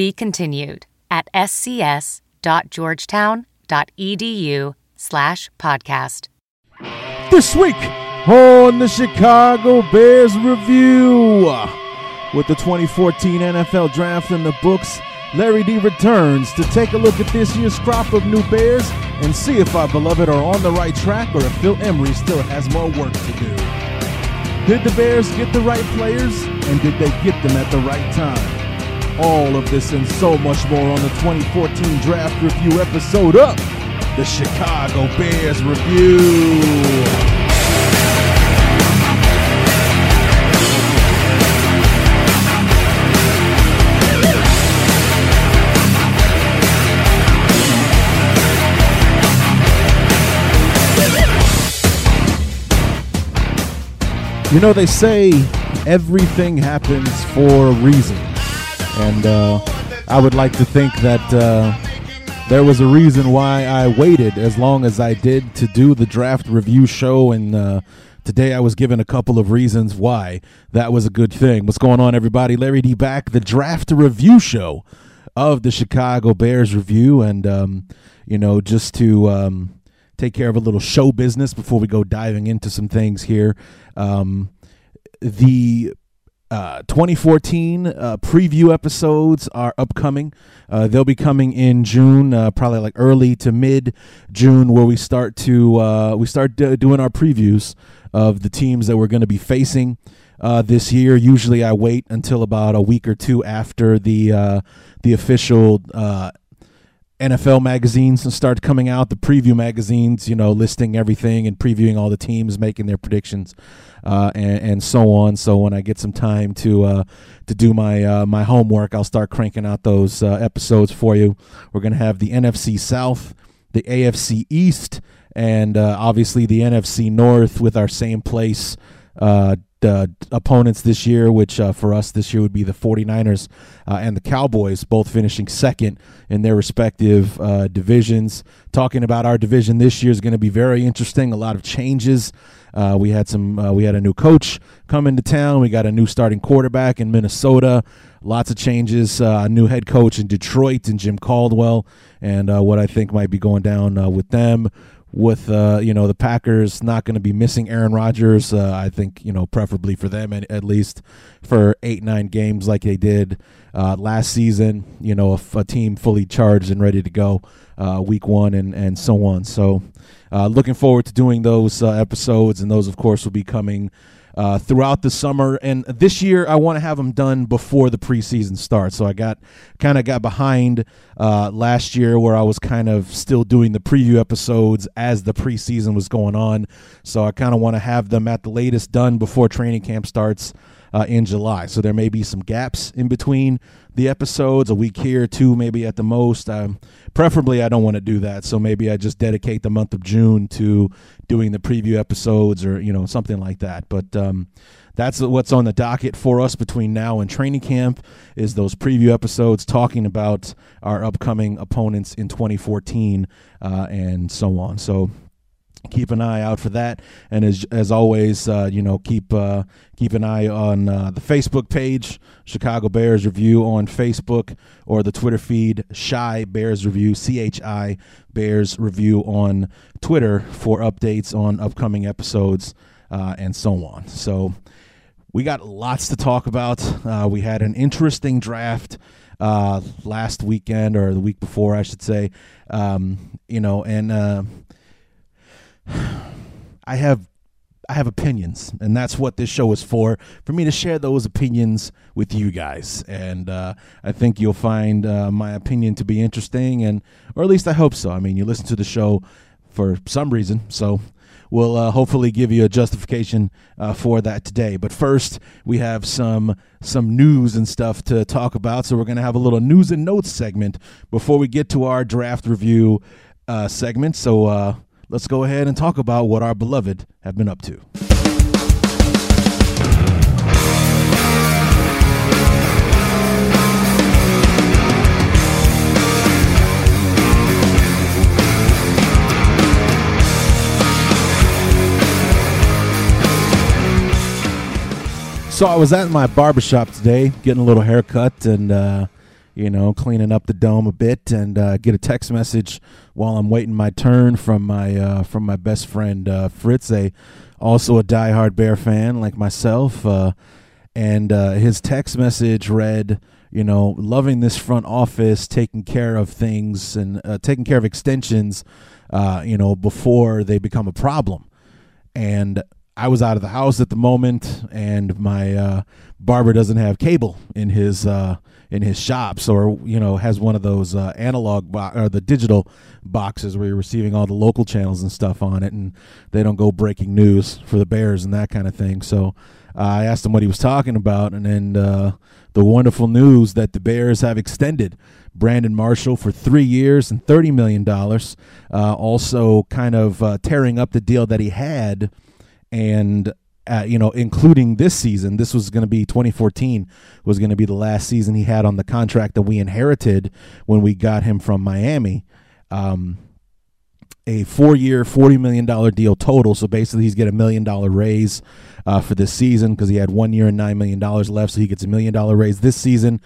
Be continued at scs.georgetown.edu slash podcast. This week on the Chicago Bears Review. With the 2014 NFL Draft in the books, Larry D returns to take a look at this year's crop of new Bears and see if our beloved are on the right track or if Phil Emery still has more work to do. Did the Bears get the right players and did they get them at the right time? All of this and so much more on the 2014 Draft Review episode of the Chicago Bears Review. You know, they say everything happens for a reason. And uh, I would like to think that uh, there was a reason why I waited as long as I did to do the draft review show. And uh, today I was given a couple of reasons why that was a good thing. What's going on, everybody? Larry D back, the draft review show of the Chicago Bears review. And, um, you know, just to. Um, take care of a little show business before we go diving into some things here. Um, the uh, 2014 uh, preview episodes are upcoming. Uh, they'll be coming in June, uh, probably like early to mid June, where we start to uh, we start d- doing our previews of the teams that we're going to be facing uh, this year. Usually, I wait until about a week or two after the the official NFL magazines and start coming out, the preview magazines, you know, listing everything and previewing all the teams, making their predictions, uh, and, and, so on. So when I get some time to uh, to do my uh, my homework, I'll start cranking out those uh, episodes for you. We're gonna have the NFC South, the AFC East, and uh, obviously the NFC North with our same place uh, opponents this year, which uh, for us this year would be the 49ers uh, and the Cowboys, both finishing second in their respective uh, divisions. Talking about our division this year is going to be very interesting. A lot of changes. Uh, we had some. Uh, we had a new coach come into town. We got a new starting quarterback in Minnesota. Lots of changes. a new head coach in Detroit and Jim Caldwell, and what I think might be going down with them with uh, you know the Packers not going to be missing Aaron Rodgers. Uh, I think you know preferably for them at, at, least for eight nine games like they did uh, last season. You know a, a, team fully charged and ready to go uh, week one and and so on. So uh, looking forward to doing those uh, episodes and those of course will be coming uh, throughout the summer. And this year, I want to have them done before the preseason starts. So I got kind of got behind uh, last year where I was kind of still doing the preview episodes as the preseason was going on. So I kind of want to have them at the latest done before training camp starts uh, in July. So there may be some gaps in between the episodes, a week here, two maybe at the most. Um, preferably, I don't want to do that. So maybe I just dedicate the month of June to doing the preview episodes or you know something like that. But um, that's what's on the docket for us between now and training camp is those preview episodes talking about our upcoming opponents in 2014 uh, and so on. So keep an eye out for that. And as as always uh, you know keep uh, keep an eye on uh, the facebook page chicago bears review on facebook or the twitter feed shy bears review chi bears review on twitter for updates on upcoming episodes uh, and so on. So we got lots to talk about. Uh, we had an interesting draft uh, last weekend or the week before i should say. Um, you know and I have I have opinions, and that's what this show is for for me to share those opinions with you guys. And uh, I think you'll find uh, my opinion to be interesting, and or at least I hope so. I mean, you listen to the show for some reason. So we'll uh, hopefully give you a justification uh, for that today. But first, we have some some news and stuff to talk about. So we're to have a little news and notes segment before we get to our draft review uh, segment. So uh, let's go ahead and talk about what our beloved have been up to. So I was at my barbershop today, getting a little haircut and uh, you know cleaning up the dome a bit, and uh, get a text message while I'm waiting my turn from my uh, from my best friend uh, Fritz, a also a diehard Bear fan like myself, uh, and uh, his text message read, you know, loving this front office, taking care of things and taking care of extensions, you know, before they become a problem, and I was out of the house at the moment, and my uh, barber doesn't have cable in his uh, in his shops, or you know has one of those uh, analog bo- or the digital boxes where you're receiving all the local channels and stuff on it, and they don't go breaking news for the Bears and that kind of thing. So I asked him what he was talking about, and then uh, the wonderful news that the Bears have extended Brandon Marshall for three years and thirty million dollars. Uh, also, kind of uh, tearing up the deal that he had and you know, including this season, this was going to be 2014 was going to be the last season he had on the contract that we inherited when we got him from Miami. Um, a four-year, forty million dollar deal total. So basically, he's get a million dollar raise uh, for this season because he had one year and nine million dollars left. So he gets a million dollar raise this season.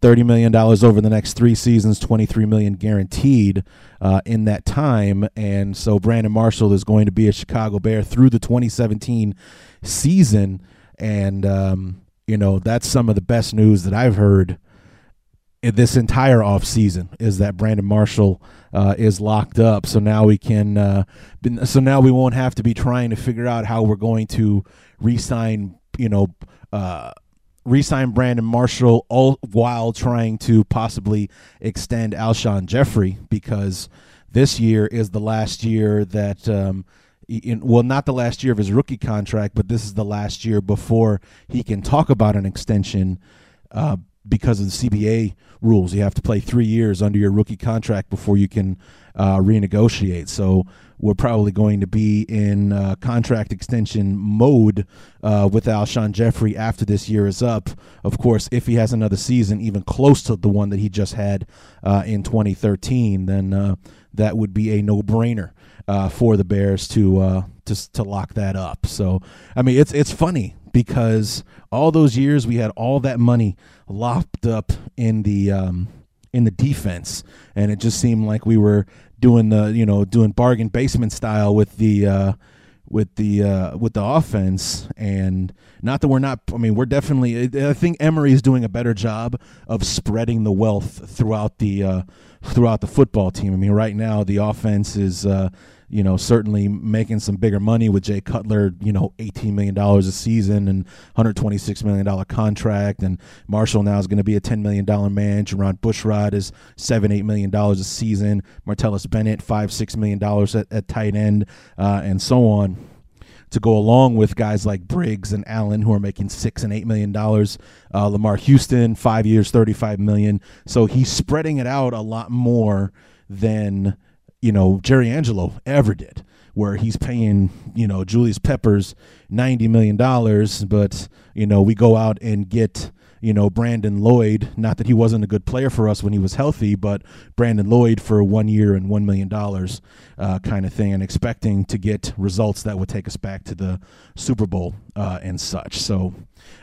$30 million over the next three seasons, 23 million guaranteed uh, in that time. And so Brandon Marshall is going to be a Chicago Bear through the 2017 season. And, um, you know, that's some of the best news that I've heard this entire offseason is that Brandon Marshall uh, is locked up. So now we can, uh, so now we won't have to be trying to figure out how we're going to re sign, you know, uh, re-sign Brandon Marshall all while trying to possibly extend Alshon Jeffery because this year is the last year that um, in, well not the last year of his rookie contract but this is the last year before he can talk about an extension uh, because of the CBA rules you have to play three years under your rookie contract before you can uh, renegotiate so we're probably going to be in uh, contract extension mode uh, with Alshon Jeffery after this year is up. Of course, if he has another season even close to the one that he just had uh, in 2013, then uh, that would be a no-brainer uh, for the Bears to to to lock that up. So, I mean, it's it's funny because all those years we had all that money locked up in the um, in the defense, and it just seemed like we were doing the you know doing bargain basement style with the uh, with the uh, with the offense and not that we're not I mean we're definitely I think Emery is doing a better job of spreading the wealth throughout the uh, throughout the football team. I mean right now the offense is uh, you know, certainly making some bigger money with Jay Cutler, you know, $18 million a season and $126 million contract. And Marshall now is going to be a $10 million man. Jermon Bushrod is seven, $8 million a season. Martellus Bennett, five, $6 million at, at tight end, uh, and so on to go along with guys like Briggs and Allen who are making six and eight million dollars. Uh, Lamarr Houston, five years, thirty-five million. So he's spreading it out a lot more than you know, Jerry Angelo ever did, where he's paying, you know, Julius Peppers $90 million, but, you know, we go out and get, you know, Brandon Lloyd, not that he wasn't a good player for us when he was healthy, but Brandon Lloyd for one year and $1 million uh, kind of thing, and expecting to get results that would take us back to the Super Bowl uh, and such. So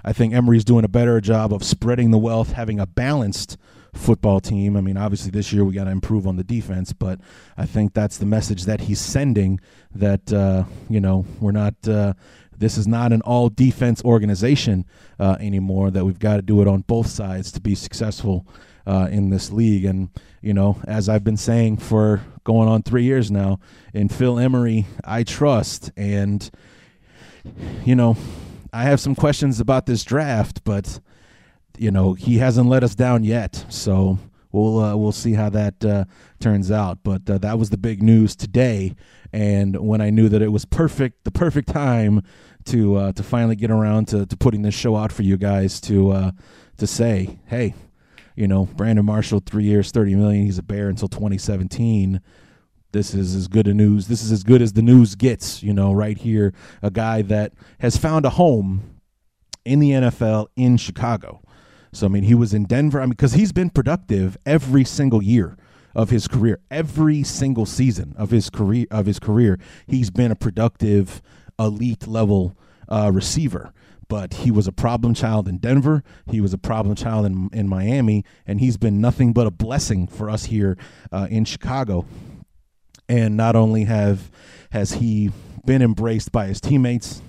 I think Emery's doing a better job of spreading the wealth, having a balanced football team. I mean, obviously this year we got to improve on the defense, but I think that's the message that he's sending that uh, you know we're not. Uh, this is not an all defense organization uh, anymore. That we've got to do it on both sides to be successful uh, in this league. And you know, as I've been saying for going on three years now, in Phil Emery, I trust. And you know, I have some questions about this draft, but you know, he hasn't let us down yet. So we'll uh, we'll see how that uh, turns out. But uh, that was the big news today, and when I knew that it was perfect, the perfect time to uh, to finally get around to, to putting this show out for you guys to uh, to say, hey, you know, Brandon Marshall, three years, thirty million. He's a Bear until 2017. This is as good a news. This is as good as the news gets. You know, right here, a guy that has found a home in the NFL in Chicago. So I mean, he was in Denver. I mean, because he's been productive every single year of his career, every single season of his career of his career, he's been a productive, elite level uh, receiver. But he was a problem child in Denver. He was a problem child in in Miami, and he's been nothing but a blessing for us here uh, in Chicago. And not only have has he been embraced by his teammates,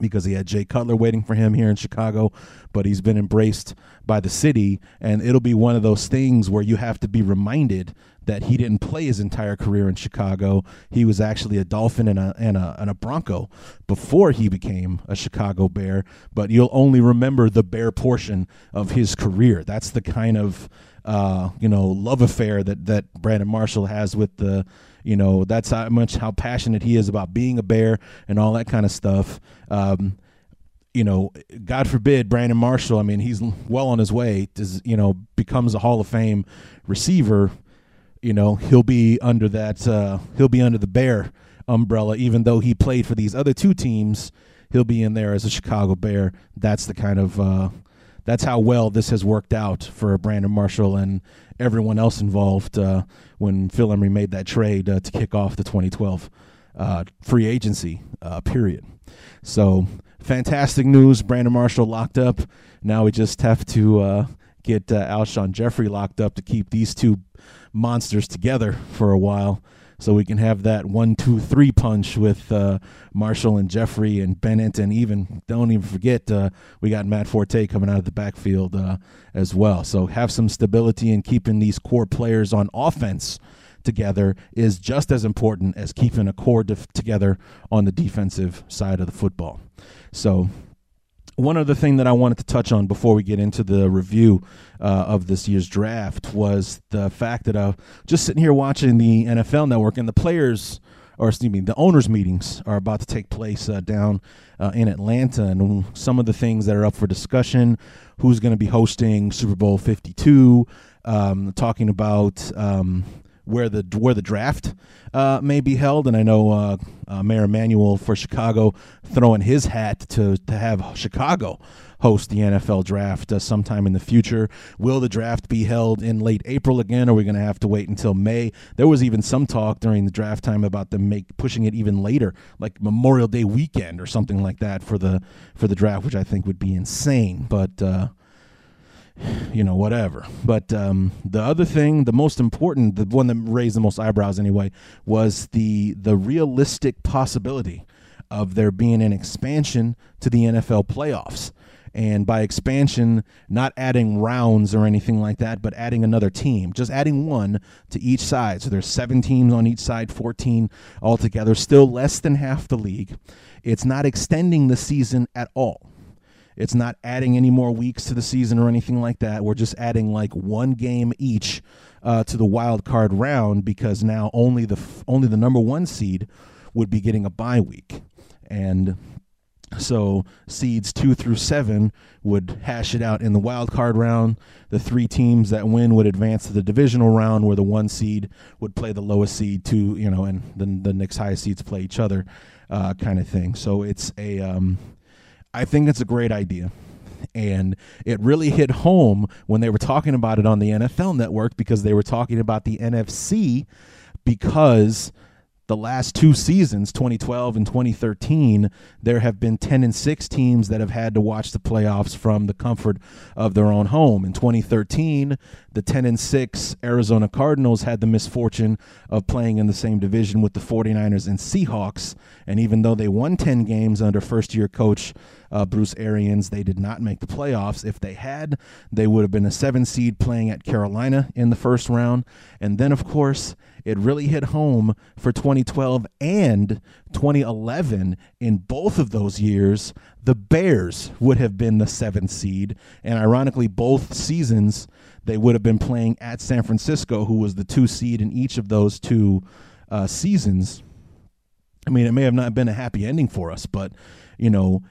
because he had Jay Cutler waiting for him here in Chicago, but he's been embraced by the city. And it'll be one of those things where you have to be reminded that he didn't play his entire career in Chicago. He was actually a Dolphin and a, and a, and a Bronco before he became a Chicago Bear, but you'll only remember the Bear portion of his career. That's the kind of uh, you know love affair that that Brandon Marshall has with the you know, that's how much how passionate he is about being a bear and all that kind of stuff. Um, you know, God forbid Brandon Marshall. I mean, he's well on his way to you know becomes a Hall of Fame receiver. You know, he'll be under that. Uh, he'll be under the Bear umbrella, even though he played for these other two teams. He'll be in there as a Chicago Bear. That's the kind of uh, that's how well this has worked out for Brandon Marshall and everyone else involved uh, when Phil Emery made that trade uh, to kick off the 2012 uh, free agency uh, period. So fantastic news. Brandon Marshall locked up. Now we just have to uh, get uh, Alshon Jeffery locked up to keep these two monsters together for a while so we can have that one, two, three punch with uh, Marshall and Jeffery and Bennett, and even don't even forget uh, we got Matt Forte coming out of the backfield uh, as well. So have some stability in keeping these core players on offense together is just as important as keeping a core def- together on the defensive side of the football. So one other thing that I wanted to touch on before we get into the review uh, of this year's draft was the fact that I'm just sitting here watching the NFL Network and the players, or excuse me, the owners' meetings are about to take place uh, down uh, in Atlanta, and some of the things that are up for discussion: who's going to be hosting Super Bowl Fifty Two, um, talking about. Um, where the where the draft uh, may be held. And I know uh, uh, Mayor Emanuel for Chicago throwing his hat to to have Chicago host the NFL draft uh, sometime in the future. Will the draft be held in late April again? Or are we going to have to wait until May? There was even some talk during the draft time about them make pushing it even later, like Memorial Day weekend or something like that for the for the draft, which I think would be insane. But uh, you know, whatever. But um, the other thing, the most important, the one that raised the most eyebrows anyway, was the the realistic possibility of there being an expansion to the NFL playoffs. And by expansion, not adding rounds or anything like that, but adding another team, just adding one to each side. So there's seven teams on each side, 14 altogether, still less than half the league. It's not extending the season at all. It's not adding any more weeks to the season or anything like that. We're just adding like one game each uh, to the wild card round because now only the only the number one seed would be getting a bye week, and so seeds two through seven would hash it out in the wild card round. The three teams that win would advance to the divisional round, where the one seed would play the lowest seed, two you know, and then the next highest seeds play each other, uh, kind of thing. So it's a um, I think it's a great idea. And it really hit home when they were talking about it on the NFL network because they were talking about the NFC because the last two seasons 2012 and 2013 there have been 10 and 6 teams that have had to watch the playoffs from the comfort of their own home in 2013 the 10 and 6 Arizona Cardinals had the misfortune of playing in the same division with the 49ers and Seahawks and even though they won 10 games under first year coach uh, Bruce Arians. They did not make the playoffs. If they had, they would have been a seven seed playing at Carolina in the first round. And then, of course, it really hit home for 2012 and 2011. In both of those years, the Bears would have been the seventh seed. And ironically, both seasons, they would have been playing at San Francisco, who was the two seed in each of those two uh, seasons. I mean, it may have not been a happy ending for us, but, you know,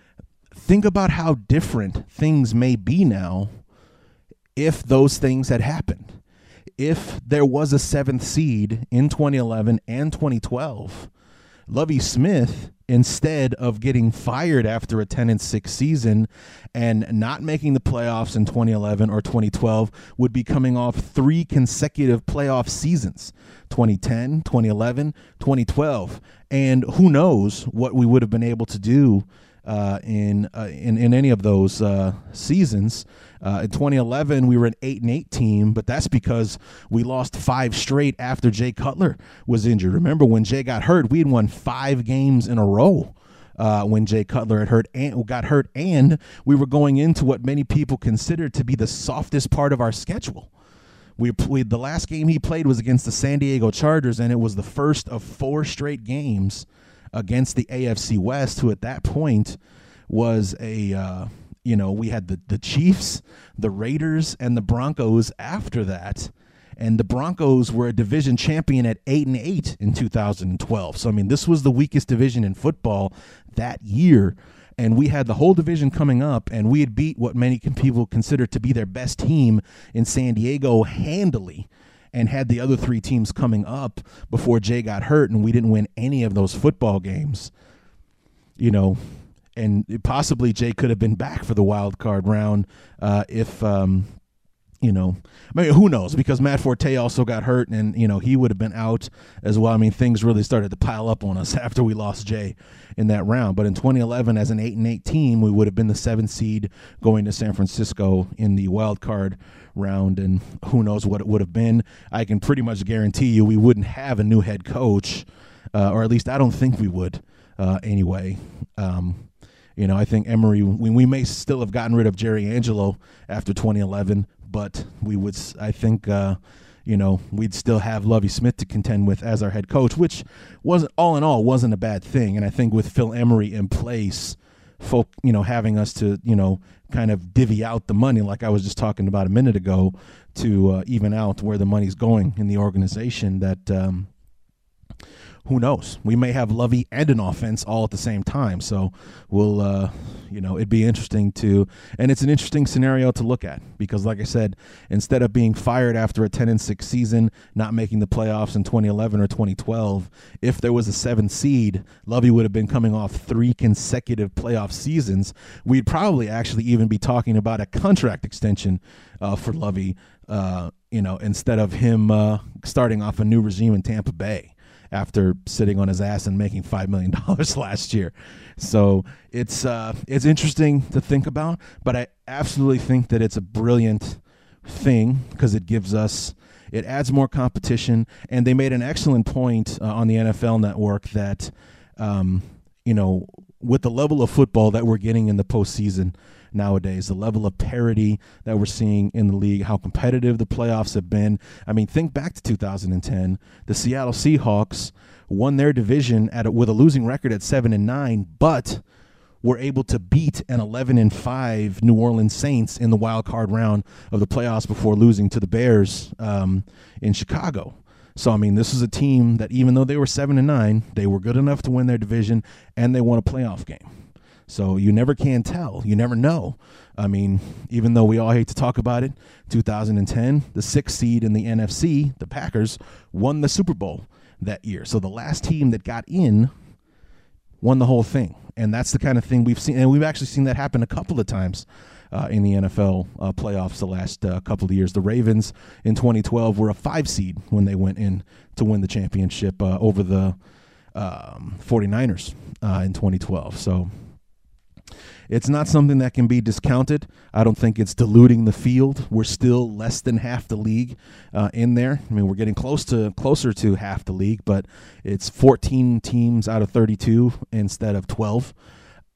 think about how different things may be now if those things had happened. If there was a seventh seed in 2011 and 2012, Lovie Smith, instead of getting fired after a 10 and 6 season and not making the playoffs in 2011 or 2012, would be coming off three consecutive playoff seasons 2010, 2011, 2012. And who knows what we would have been able to do uh, in, uh, in in any of those uh, seasons. Uh, in 2011, we were an eight and eight team, but that's because we lost five straight after Jay Cutler was injured. Remember when Jay got hurt, we had won five games in a row. Uh, when Jay Cutler had hurt and got hurt, and we were going into what many people considered to be the softest part of our schedule. We the last game he played was against the San Diego Chargers, and it was the first of four straight games against the AFC West, who at that point was a uh, you know we had the the Chiefs, the Raiders, and the Broncos after that. And the Broncos were a division champion at eight and eight in 2012. So I mean, this was the weakest division in football that year and we had the whole division coming up, and we had beat what many people consider to be their best team in San Diego handily and had the other three teams coming up before Jay got hurt, and we didn't win any of those football games. You know, and possibly Jay could have been back for the wild card round uh, if. Um, you know, I mean, who knows? Because Matt Forte also got hurt, and you know he would have been out as well. I mean, things really started to pile up on us after we lost Jay in that round. But in 2011, as an eight and eight team, we would have been the seventh seed going to San Francisco in the wild card round, and who knows what it would have been. I can pretty much guarantee you we wouldn't have a new head coach, uh, or at least I don't think we would uh, anyway. Um, you know, I think Emery, we, we may still have gotten rid of Jerry Angelo after 2011, but we would, I think, uh, you know, we'd still have Lovie Smith to contend with as our head coach, which wasn't all in all wasn't a bad thing. And I think with Phil Emery in place, folk, you know, having us to, you know, kind of divvy out the money, like I was just talking about a minute ago, to uh, even out where the money's going in the organization. That um, who knows? We may have Lovie and an offense all at the same time. So we'll, uh, you know, it'd be interesting to, and it's an interesting scenario to look at because, like I said, instead of being fired after a 10 and 6 season, not making the playoffs in 2011 or 2012, if there was a seven seed, Lovie would have been coming off three consecutive playoff seasons. We'd probably actually even be talking about a contract extension uh, for Lovie. uh, you know, instead of him uh, starting off a new regime in Tampa Bay after sitting on his ass and making five million dollars last year. So it's uh, it's interesting to think about, but I absolutely think that it's a brilliant thing because it gives us it adds more competition. And they made an excellent point uh, on the NFL Network that um, you know with the level of football that we're getting in the postseason nowadays, the level of parity that we're seeing in the league, how competitive the playoffs have been. I mean, think back to 2010. The Seattle Seahawks won their division at a, with a losing record at 7 and 9, but were able to beat an 11 and 5 New Orleans Saints in the wild card round of the playoffs before losing to the Bears um, in Chicago. So I mean, this is a team that even though they were 7 and 9, they were good enough to win their division and they won a playoff game. So you never can tell. You never know. I mean, even though we all hate to talk about it, 2010, the sixth seed in the NFC, the Packers, won the Super Bowl that year. So the last team that got in won the whole thing. And that's the kind of thing we've seen. And we've actually seen that happen a couple of times uh, in the NFL uh, playoffs the last uh, couple of years. The Ravens in 2012 were a five seed when they went in to win the championship uh, over the um, 49ers uh, in 2012. So it's not something that can be discounted. I don't think it's diluting the field. We're still less than half the league uh, in there. I mean, we're getting close to closer to half the league, but it's 14 teams out of 32 instead of 12.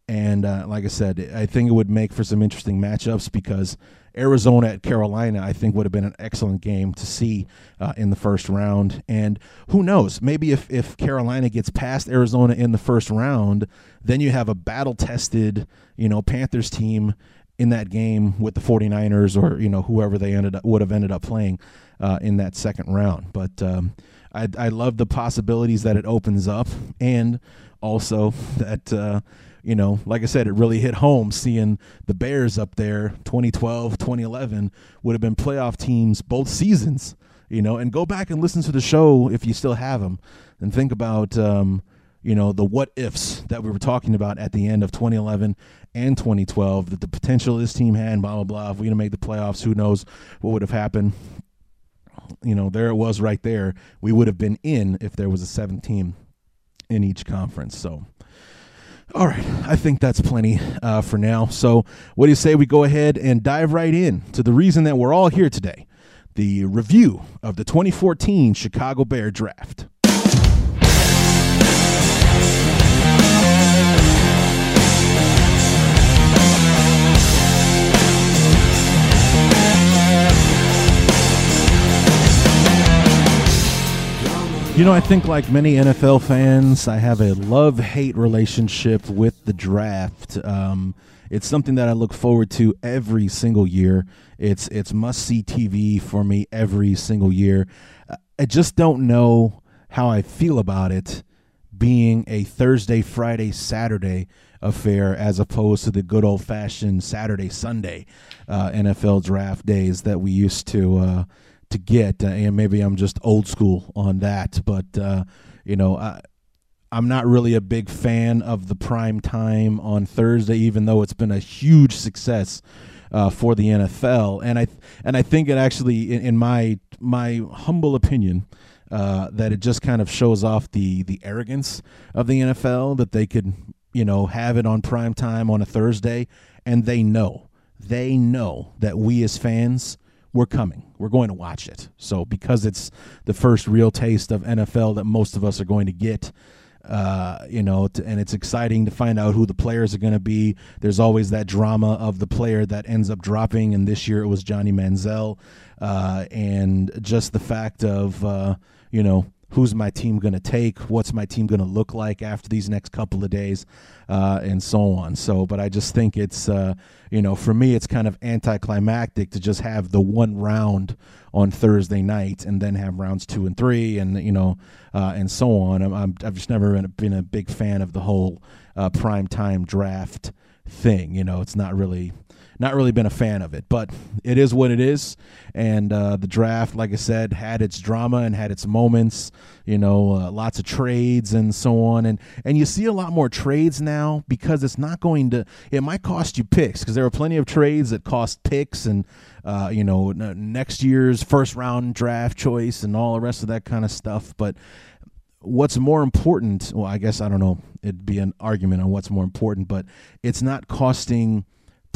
And uh, like I said, I think it would make for some interesting matchups because Arizona at Carolina, I think, would have been an excellent game to see uh, in the first round. And who knows? Maybe if, if Carolina gets past Arizona in the first round, then you have a battle tested, you know, Panthers team in that game with the 49ers or, you know, whoever they ended up would have ended up playing uh, in that second round. But um, I, I love the possibilities that it opens up. And also that uh, you know, like I said, it really hit home seeing the Bears up there 2012, 2011 would have been playoff teams both seasons, you know, and go back and listen to the show if you still have them and think about, um, you know, the what ifs that we were talking about at the end of 2011 and 2012, that the potential this team had, blah, blah, blah. If we didn't make the playoffs, who knows what would have happened. You know, there it was right there. We would have been in if there was a seventh team in each conference. So, all right, I think that's plenty uh, for now. So, what do you say we go ahead and dive right in to the reason that we're all here today the review of the 2014 Chicago Bear draft? You know, I think like many NFL fans, I have a love hate relationship with the draft. Um, it's something that I look forward to every single year. It's it's must see TV for me every single year. I just don't know how I feel about it being a Thursday, Friday, Saturday affair as opposed to the good old fashioned Saturday, Sunday uh, NFL draft days that we used to. Uh, to get, uh, and maybe I'm just old school on that. But uh, you know, I, I'm not really a big fan of the prime time on Thursday, even though it's been a huge success uh, for the NFL. And I and I think it actually, in, in my my humble opinion. Uh, that it just kind of shows off the the arrogance of the NFL that they could you know have it on prime time on a Thursday and they know they know that we as fans we're coming. We're going to watch it. So because it's the first real taste of NFL that most of us are going to get, uh, you know, to, and it's exciting to find out who the players are going to be. There's always that drama of the player that ends up dropping, and this year it was Johnny Manziel, uh, and just the fact of, uh, you know, who's my team going to take, what's my team going to look like after these next couple of days, uh, and so on. So, but I just think it's, uh, you know, for me, it's kind of anticlimactic to just have the one round on Thursday night and then have rounds two and three, and you know, uh, and so on. I'm, i have just never been, been, a big fan of the whole uh, prime time draft thing. You know, it's not really not really been a fan of it, but it is what it is. And uh, the draft, like I said, had its drama and had its moments. You know, uh, lots of trades and so on. And and you see a lot more trades now because it's not going to. It might cost you picks because there are plenty of trades that cost picks and uh, you know next year's first round draft choice and all the rest of that kind of stuff. But what's more important well i guess i don't know it'd be an argument on what's more important but it's not costing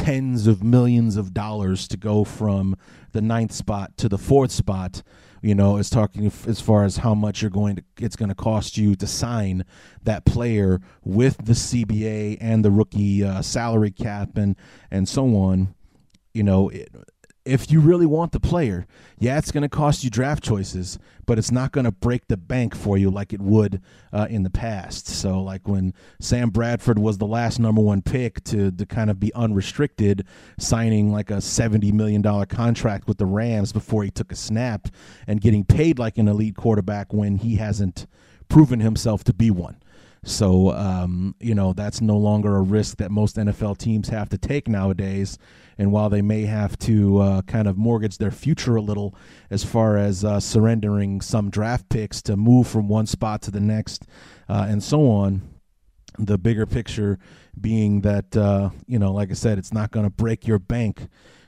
tens of millions of dollars to go from the ninth spot to the fourth spot you know is talking as far as how much you're going to it's going to cost you to sign that player with the CBA and the rookie uh, salary cap and and so on. You know it, if you really want the player, yeah, it's going to cost you draft choices, but it's not going to break the bank for you like it would uh, in the past. So, like when Sam Bradford was the last number one pick to, to kind of be unrestricted, signing like a $70 million contract with the Rams before he took a snap and getting paid like an elite quarterback when he hasn't proven himself to be one. So, um, you know, that's no longer a risk that most NFL teams have to take nowadays. And while they may have to uh, kind of mortgage their future a little as far as uh, surrendering some draft picks to move from one spot to the next uh, and so on, the bigger picture being that, uh, you know, like I said, it's not going to break your bank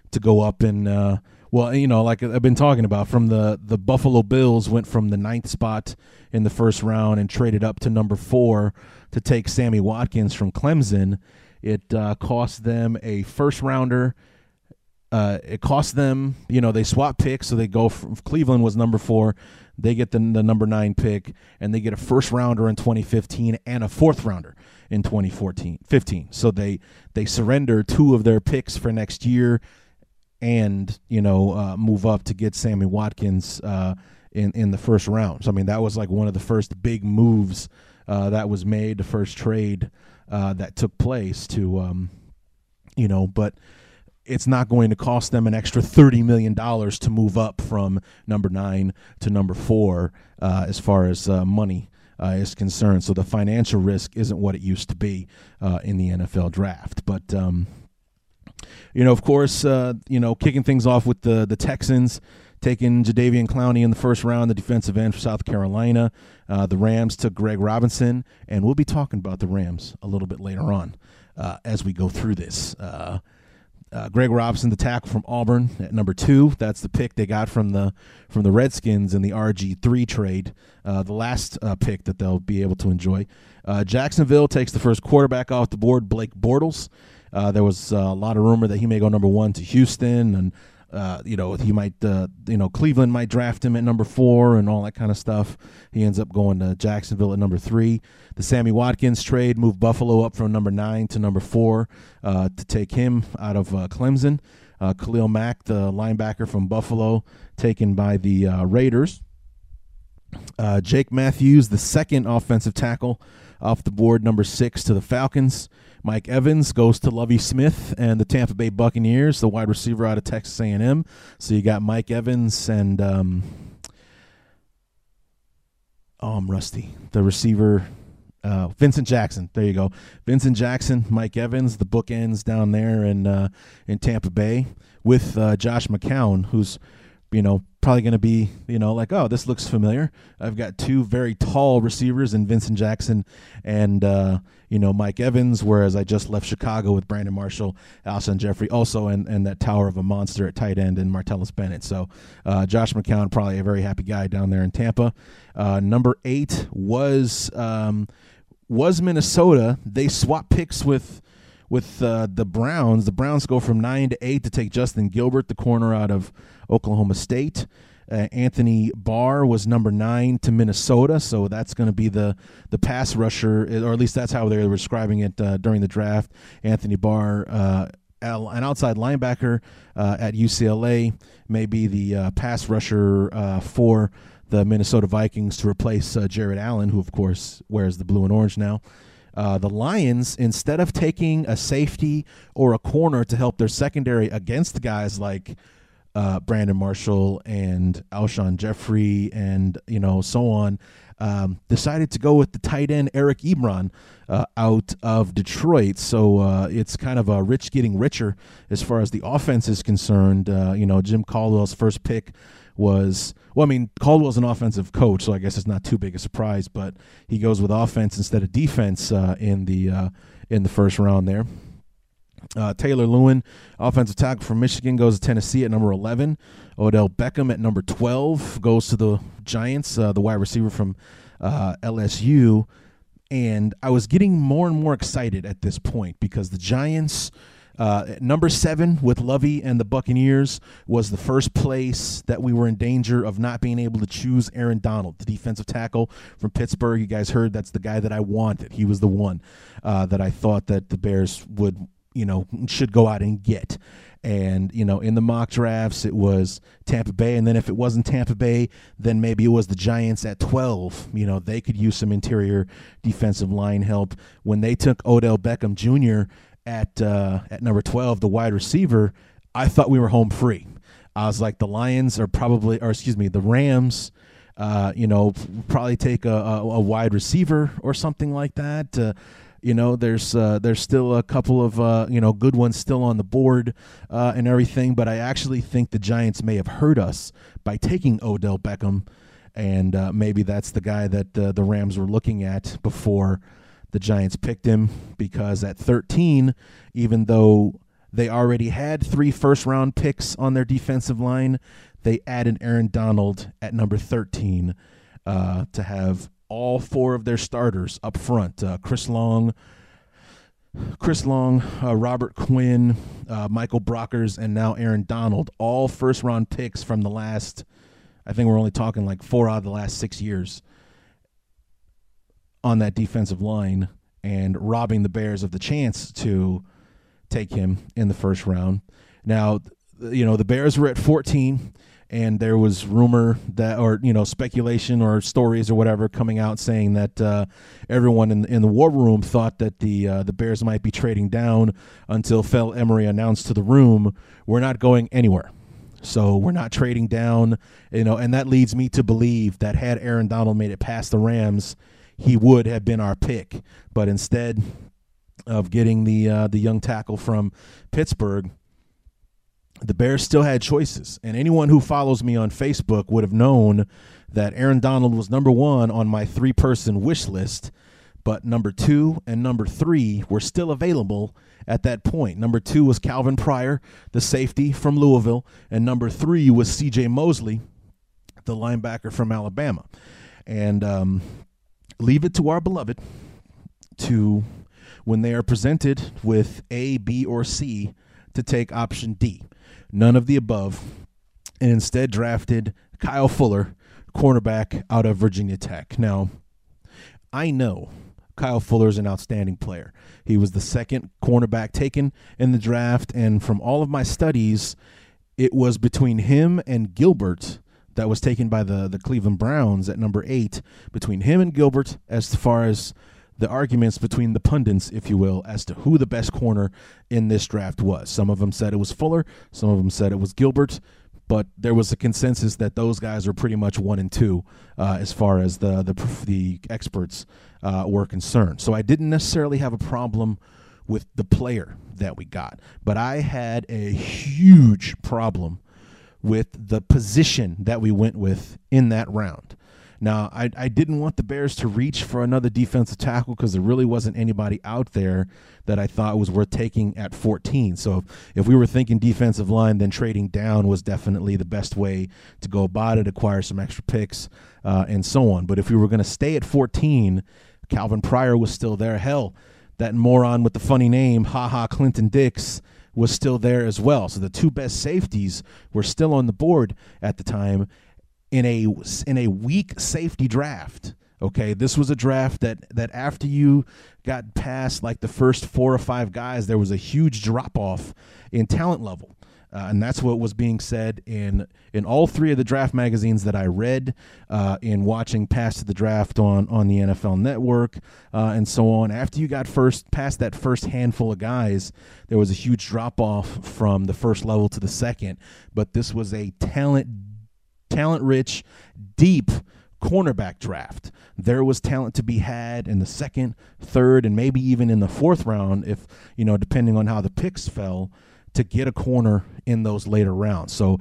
to go up and uh, well, you know, like I've been talking about, from the the Buffalo Bills went from the ninth spot in the first round and traded up to number four to take Sammy Watkins from Clemson. It uh, cost them a first rounder, uh, it cost them, you know, they swap picks, so they go from Cleveland was number four, they get the, the number nine pick, and they get a first rounder in 2015 and a fourth rounder in 2014 15. So they they surrender two of their picks for next year, and you know uh, move up to get Sammy Watkins uh, in in the first round. So I mean that was like one of the first big moves uh, that was made, the first trade uh, that took place to um, you know, but it's not going to cost them an extra $30 million to move up from number nine to number four uh, as far as uh, money uh, is concerned. So the financial risk isn't what it used to be uh, in the NFL draft. But, um, you know, of course, uh, you know, kicking things off with the, the Texans taking Jadeveon Clowney in the first round, the defensive end for South Carolina. Uh, the Rams took Greg Robinson, and we'll be talking about the Rams a little bit later on as we go through this. Uh, Greg Robinson, the tackle from Auburn at number two. That's the pick they got from the from the Redskins in the RG three trade. Uh, the last uh, pick that they'll be able to enjoy. Uh, Jacksonville takes the first quarterback off the board, Blake Bortles. Uh, there was a lot of rumor that he may go number one to Houston, and uh, you know, he might, uh, you know, Cleveland might draft him at number four and all that kind of stuff. He ends up going to Jacksonville at number three. The Sammy Watkins trade moved Buffalo up from number nine to number four uh, to take him out of uh, Clemson. Uh, Khalil Mack, the linebacker from Buffalo, taken by the Raiders. Jake Matthews, the second offensive tackle off the board, number six to the Falcons. Mike Evans goes to Lovie Smith and the Tampa Bay Buccaneers, the wide receiver out of Texas A&M. So you got Mike Evans and um, oh, I'm rusty. The receiver, uh, Vincent Jackson. There you go, Vincent Jackson, Mike Evans, the bookends down there in uh, in Tampa Bay with uh, Josh McCown, who's you know, probably going to be, you know, like, oh, this looks familiar. I've got two very tall receivers in Vincent Jackson and, uh, you know, Mike Evans, whereas I just left Chicago with Brandon Marshall, Alshon Jeffery, also, and, and that tower of a monster at tight end and Martellus Bennett. So uh, Josh McCown, probably a very happy guy down there in Tampa. Uh, number eight was um, was Minnesota. They swapped picks with with uh, the Browns. The Browns go from nine to eight to take Justin Gilbert, the corner out of Oklahoma State. Uh, Anthony Barr was number nine to Minnesota, so that's going to be the the pass rusher, or at least that's how they were describing it uh, during the draft. Anthony Barr, uh, an outside linebacker uh, at UCLA, may be the uh, pass rusher uh, for the Minnesota Vikings to replace Jared Allen, who of course wears the blue and orange now. Uh, the Lions, instead of taking a safety or a corner to help their secondary against guys like uh, Brandon Marshall and Alshon Jeffery and you know so on, um, decided to go with the tight end Eric Ebron uh, out of Detroit. So uh, it's kind of a rich getting richer as far as the offense is concerned. Uh, you know, Jim Caldwell's first pick was well, I mean, Caldwell's an offensive coach, so I guess it's not too big a surprise. But he goes with offense instead of defense uh, in the uh, in the first round there. Uh, Taylor Lewan, offensive tackle from Michigan, goes to Tennessee at number 11. Odell Beckham at number 12 goes to the Giants, uh, the wide receiver from uh, LSU. And I was getting more and more excited at this point because the Giants uh, number seven with Lovie and the Buccaneers was the first place that we were in danger of not being able to choose Aaron Donald, the defensive tackle from Pittsburgh. You guys heard that's the guy that I wanted. He was the one uh, that I thought that the Bears would, you know, should go out and get. And, you know, in the mock drafts, it was Tampa Bay. And then if it wasn't Tampa Bay, then maybe it was the Giants at 12. You know, they could use some interior defensive line help. When they took Odell Beckham Jr., at uh, at number 12, the wide receiver, I thought we were home free. I was like, the Lions are probably, or excuse me, the Rams, uh, you know, probably take a, a, a, wide receiver or something like that. Uh, you know, there's uh, there's still a couple of uh, you know good ones still on the board uh, and everything, but I actually think the Giants may have hurt us by taking Odell Beckham, and uh, maybe that's the guy that the Rams were looking at before the Giants picked him because at 13, even though they already had three first round picks on their defensive line, they added Aaron Donald at number 13 uh, to have all four of their starters up front uh, Chris Long, Chris Long, uh, Robert Quinn, uh, Michael Brockers, and now Aaron Donald, all first round picks from the last, I think we're only talking like four out of the last six years on that defensive line and robbing the Bears of the chance to take him in the first round. Now, you know, the Bears were at 14 and there was rumor that or you know speculation or stories or whatever coming out saying that uh, everyone in in the war room thought that the uh, the Bears might be trading down until Phil Emery announced to the room we're not going anywhere. So we're not trading down, you know, and that leads me to believe that had Aaron Donald made it past the Rams, he would have been our pick. But instead of getting the uh, the young tackle from Pittsburgh, the Bears still had choices. And anyone who follows me on Facebook would have known that Aaron Donald was number one on my three person wish list, but number two and number three were still available at that point. Number two was Calvin Pryor, the safety from Louisville, and number three was CJ Mosley, the linebacker from Alabama. And um, leave it to our beloved to, when they are presented with A, B, or C, to take option D none of the above, and instead drafted Kyle Fuller, cornerback out of Virginia Tech. Now, I know Kyle Fuller is an outstanding player. He was the second cornerback taken in the draft, and from all of my studies, it was between him and Gilbert that was taken by the, the Cleveland Browns at number eight. Between him and Gilbert, as far as the arguments between the pundits, if you will, as to who the best corner in this draft was. Some of them said it was Fuller, some of them said it was Gilbert, but there was a consensus that those guys were pretty much one and two uh, as far as the the, the experts uh, were concerned. So I didn't necessarily have a problem with the player that we got, but I had a huge problem with the position that we went with in that round. Now, I, I didn't want the Bears to reach for another defensive tackle because there really wasn't anybody out there that I thought was worth taking at 14. So if, if we were thinking defensive line, then trading down was definitely the best way to go about it, acquire some extra picks, uh, and so on. But if we were going to stay at 14, Calvin Pryor was still there. Hell, that moron with the funny name, Ha Ha Clinton Dix, was still there as well. So the two best safeties were still on the board at the time in a in a weak safety draft. Okay, this was a draft that that after you got past like the first four or five guys, there was a huge drop off in talent level. Uh, and that's what was being said in in all three of the draft magazines that I read, uh, in watching past the draft on on the NFL Network, uh, and so on. After you got first past that first handful of guys, there was a huge drop off from the first level to the second. But this was a talent talent rich, deep cornerback draft. There was talent to be had in the second, third, and maybe even in the fourth round, if, you know, depending on how the picks fell, to get a corner in those later rounds. So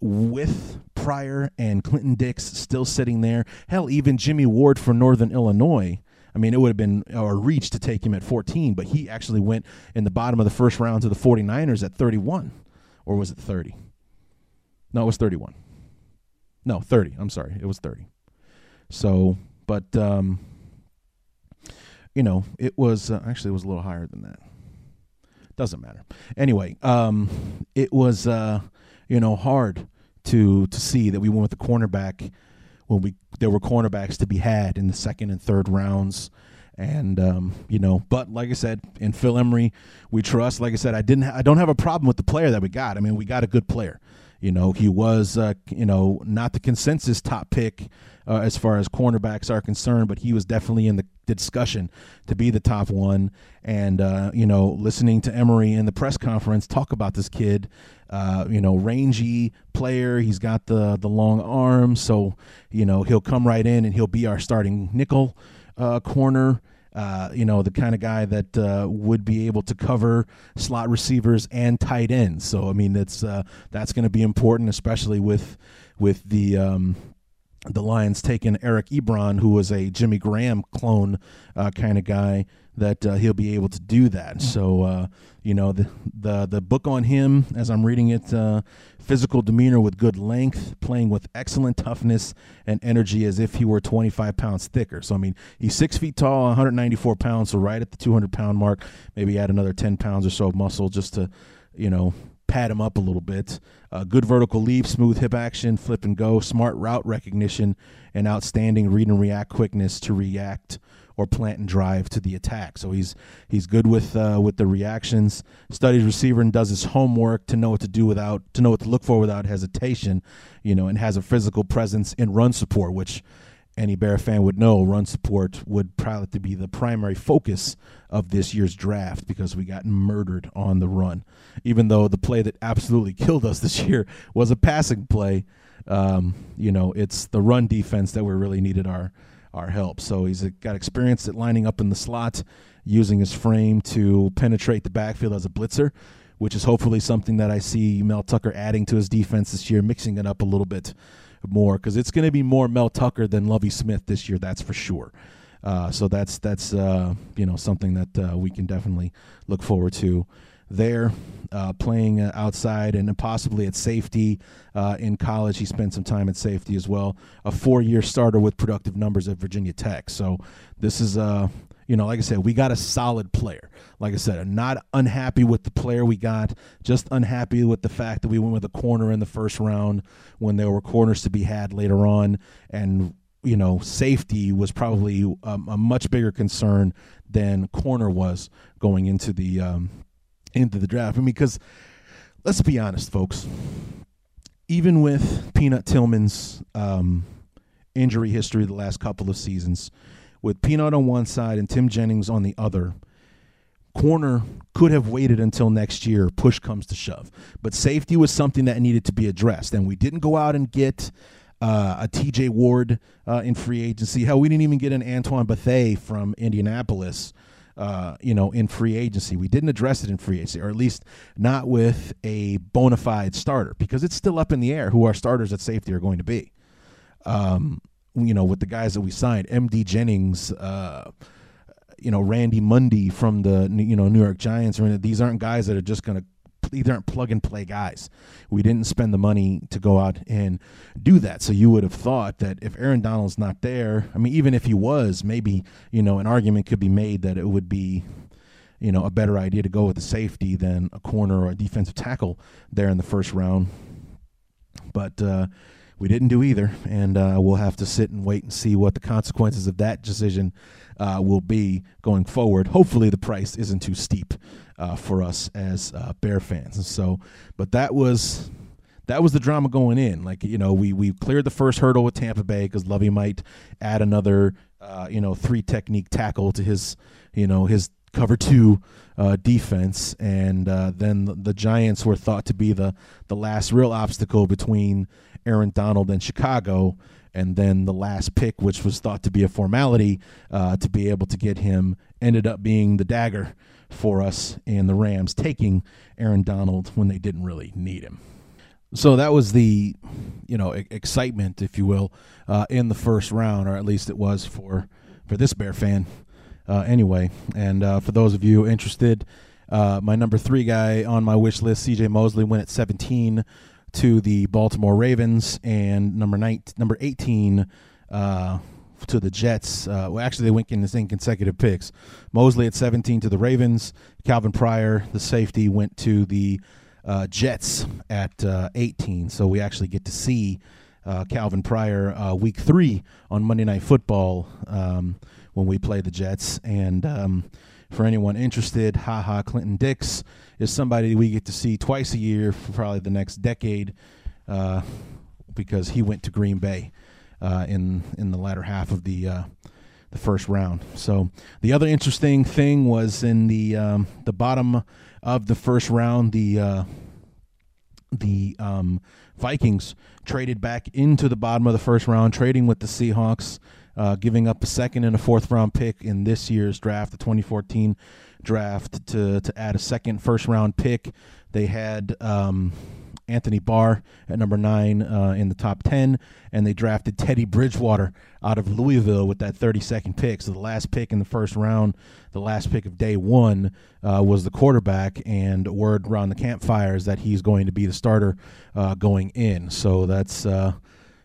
with Pryor and Clinton Dix still sitting there, hell, even Jimmy Ward for Northern Illinois. I mean, it would have been a reach to take him at 14, but he actually went in the bottom of the first round to the 49ers at 31. Or was it 30? No, it was 31. No, 30. I'm sorry. It was 30. So, but um you know, it was uh, actually it was a little higher than that. Doesn't matter. Anyway, um it was uh you know, hard to to see that we went with the cornerback when we there were cornerbacks to be had in the second and third rounds and um, you know, but like I said, in Phil Emery, we trust. Like I said, I didn't, ha- I don't have a problem with the player that we got. I mean, we got a good player. You know, he was, uh, you know, not the consensus top pick uh, as far as cornerbacks are concerned, but he was definitely in the discussion to be the top one. And, uh, you know, listening to Emery in the press conference talk about this kid, uh, you know, rangy player. He's got the, the long arm. So, you know, he'll come right in and he'll be our starting nickel uh, corner. Uh, you know, the kind of guy that uh, would be able to cover slot receivers and tight ends. So I mean, that's uh, that's going to be important, especially with with the um, the Lions taking Eric Ebron, who was a Jimmy Graham clone uh, kind of guy, that uh, he'll be able to do that. So, uh, you know, the, the the book on him, as I'm reading it, uh, physical demeanor with good length, playing with excellent toughness and energy, as if he were 25 pounds thicker. So, I mean, he's six feet tall, 194 pounds, so right at the 200 pound mark. Maybe add another 10 pounds or so of muscle just to, you know, pad him up a little bit. Uh, good vertical leap, smooth hip action, flip and go, smart route recognition, and outstanding read and react quickness to react or plant and drive to the attack. So he's he's good with uh, with the reactions. Studies receiver and does his homework to know what to do without to know what to look for without hesitation. You know, and has a physical presence in run support, which any Bear fan would know run support would probably be the primary focus of this year's draft because we got murdered on the run. Even though the play that absolutely killed us this year was a passing play, um, you know, it's the run defense that we really needed our our help. So he's got experience at lining up in the slot, using his frame to penetrate the backfield as a blitzer, which is hopefully something that I see Mel Tucker adding to his defense this year, mixing it up a little bit more because it's going to be more Mel Tucker than Lovie Smith this year. That's for sure. Uh, so that's that's uh, you know something that uh, we can definitely look forward to there. Uh, playing uh, outside and possibly at safety uh, in college, he spent some time at safety as well. A four-year starter with productive numbers at Virginia Tech. So this is uh, you know, like I said, we got a solid player. Like I said, I'm not unhappy with the player we got, just unhappy with the fact that we went with a corner in the first round when there were corners to be had later on. And, you know, safety was probably a, um, a much bigger concern than corner was going into the um, into the draft. I mean, because let's be honest, folks. Even with Peanut Tillman's um, injury history the last couple of seasons, with Peanut on one side and Tim Jennings on the other. Corner could have waited until next year, push comes to shove. But safety was something that needed to be addressed. And we didn't go out and get uh, a TJ Ward uh, in free agency. Hell, we didn't even get an Antoine Bethea from Indianapolis. Uh, you know, in free agency. We didn't address it in free agency, or at least not with a bona fide starter, because it's still up in the air who our starters at safety are going to be. Um, you know, with the guys that we signed, MD Jennings, uh, you know, Ryan Mundy from the you know New York Giants. Or these aren't guys that are just going to these aren't plug and play guys. We didn't spend the money to go out and do that. So you would have thought that if Aaron Donald's not there, I mean, even if he was, maybe you know an argument could be made that it would be you know a better idea to go with a safety than a corner or a defensive tackle there in the first round. But uh, we didn't do either, and uh, we'll have to sit and wait and see what the consequences of that decision uh, will be going forward. Hopefully, the price isn't too steep uh, for us as uh, Bear fans. And so, but that was that was the drama going in. Like you know, we we cleared the first hurdle with Tampa Bay because Lovie might add another uh, you know three technique tackle to his you know his cover two uh, defense, and uh, then the, the, Giants were thought to be the the last real obstacle between Aaron Donald and Chicago, and then the last pick, which was thought to be a formality uh, to be able to get him, ended up being the dagger for us and the Rams taking Aaron Donald when they didn't really need him. So that was the, you know, excitement, if you will, uh, in the first round, or at least it was for for this Bear fan uh, anyway. And uh, for those of you interested, uh, my number three guy on my wish list, C.J. Mosley, went at 17 to the Baltimore Ravens, and number nine, number 18 uh, to the Jets. Uh, well, actually, they went in the same consecutive picks. Mosley at 17 to the Ravens. Calvin Pryor, the safety, went to the uh, Jets at 18. So we actually get to see Calvin Pryor week three on Monday Night Football. Um, when we play the Jets. And um, for anyone interested, Ha Ha, Clinton Dix is somebody we get to see twice a year for probably the next decade uh, because he went to Green Bay uh, in in the latter half of the uh, the first round. So the other interesting thing was in the um, the bottom of the first round, the uh, the um, Vikings traded back into the bottom of the first round, trading with the Seahawks uh, giving up a second and a fourth round pick in this year's draft, the 2014 draft, to to add a second first round pick. They had um, Anthony Barr at number nine uh, in the top 10, and they drafted Teddy Bridgewater out of Louisville with that 32nd pick. So the last pick in the first round, the last pick of day one, uh, was the quarterback, and word around the campfire is that he's going to be the starter uh, going in. So that's uh,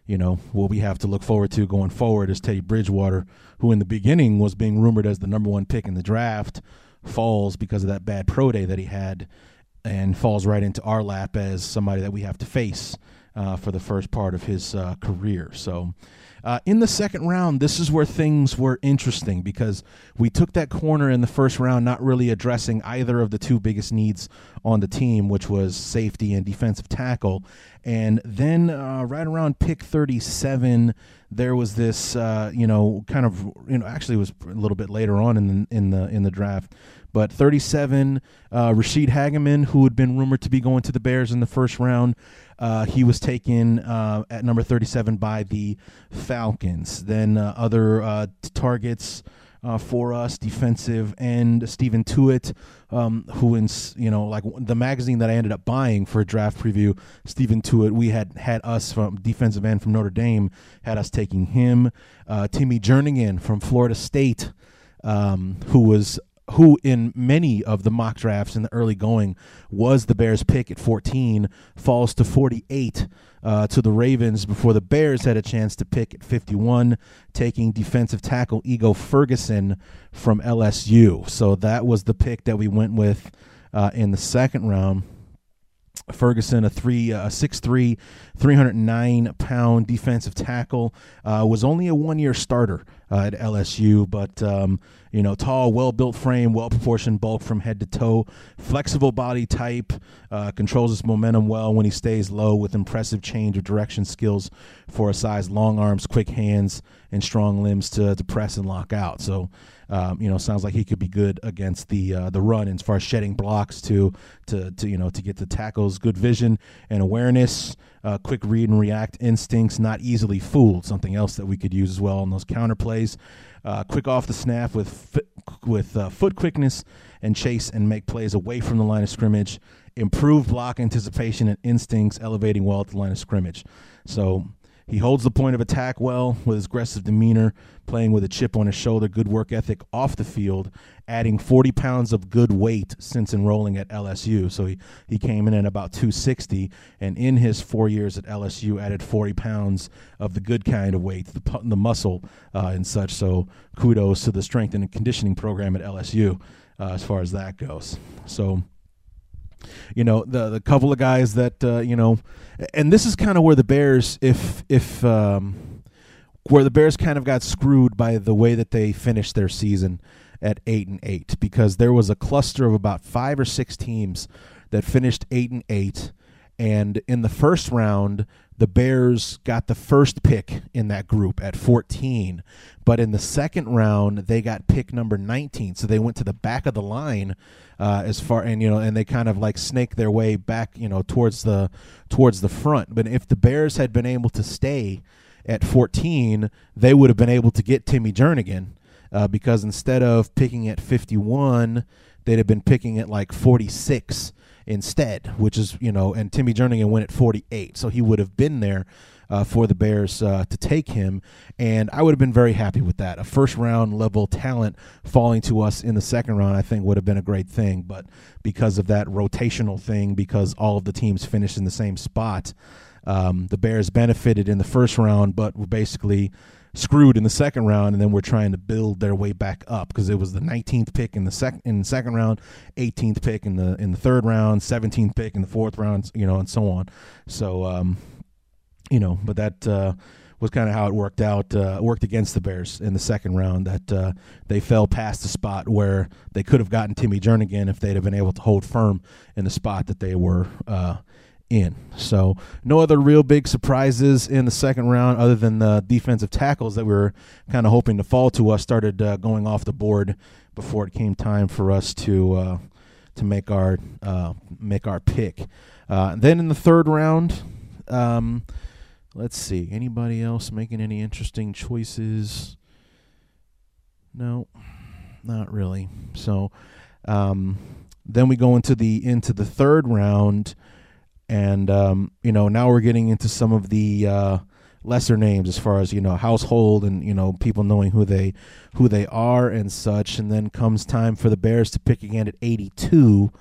you know, what we have to look forward to going forward is Teddy Bridgewater, who in the beginning was being rumored as the number one pick in the draft, falls because of that bad pro day that he had, and falls right into our lap as somebody that we have to face uh, for the first part of his uh, career. So, uh, in the second round, this is where things were interesting because we took that corner in the first round, not really addressing either of the two biggest needs on the team, which was safety and defensive tackle. And then, uh, right around pick 37, there was this, uh, you know, kind of, you know, actually, it was a little bit later on in the in the in the draft. But 37, uh, Ra'Shede Hageman, who had been rumored to be going to the Bears in the first round, uh, he was taken uh, at number 37 by the Falcons. Then uh, other uh, targets uh, for us, defensive and Stephen Tuitt, um, who in you know like the magazine that I ended up buying for a draft preview, Stephen Tuitt. We had had us from defensive end from Notre Dame had us taking him. Timmy Jernigan from Florida State. Um, who was who in many of the mock drafts in the early going was the Bears pick at 14, falls to 48 uh, to the Ravens before the Bears had a chance to pick at 51, taking defensive tackle Ego Ferguson from LSU. So that was the pick that we went with uh, in the second round. Ferguson, a three, uh, six three, 309 pound defensive tackle, uh, was only a one year starter uh, at LSU, but um, you know, tall, well built frame, well proportioned bulk from head to toe, flexible body type, uh, controls his momentum well when he stays low with impressive change of direction skills for a size, long arms, quick hands, and strong limbs to, to press and lock out. So um, you know, sounds like he could be good against the uh, the run as far as shedding blocks to to to you know to get the tackles. Good vision and awareness, uh, quick read and react instincts, not easily fooled. Something else that we could use as well on those counter plays. Uh, quick off the snap with with uh, foot quickness and chase and make plays away from the line of scrimmage. Improved block anticipation and instincts, elevating well at the line of scrimmage. So he holds the point of attack well with his aggressive demeanor, playing with a chip on his shoulder, good work ethic off the field, adding 40 pounds of good weight since enrolling at LSU. So he, he came in at about 260, and in his four years at LSU, added 40 pounds of the good kind of weight, the, the muscle uh, and such. So kudos to the strength and conditioning program at LSU uh, as far as that goes. So you know the the couple of guys that uh, you know, and this is kind of where the Bears, if if um, where the Bears kind of got screwed by the way that they finished their season at eight and eight, because there was a cluster of about five or six teams that finished eight and eight, and in the first round the Bears got the first pick in that group at 14, but in the second round they got pick number 19, so they went to the back of the line uh, as far and you know and they kind of like snake their way back you know towards the towards the front. But if the Bears had been able to stay at 14, they would have been able to get Timmy Jernigan uh, because instead of picking at 51, they'd have been picking at like 46 instead, which is, you know, and Timmy Jernigan went at 48. So he would have been there uh, for the Bears uh, to take him. And I would have been very happy with that. A first round level talent falling to us in the second round, I think, would have been a great thing. But because of that rotational thing, because all of the teams finished in the same spot, um, the Bears benefited in the first round, but were basically screwed in the second round, and then we're trying to build their way back up because it was the 19th pick in the second in the second round, 18th pick in the in the third round, 17th pick in the fourth round, you know, and so on. So, um, you know, but that. Uh, was kind of how it worked out. Uh, worked against the Bears in the second round. That uh, they fell past the spot where they could have gotten Timmy Jernigan if they'd have been able to hold firm in the spot that they were uh, in. So no other real big surprises in the second round other than the defensive tackles that we were kind of hoping to fall to us started uh, going off the board before it came time for us to uh, to make our uh, make our pick. Uh, then in the third round, um, let's see anybody else making any interesting choices. No, not really. So um, then we go into the into the third round and um, you know now we're getting into some of the uh, lesser names as far as you know household and you know people knowing who they who they are and such. And then comes time for the Bears to pick again at 82.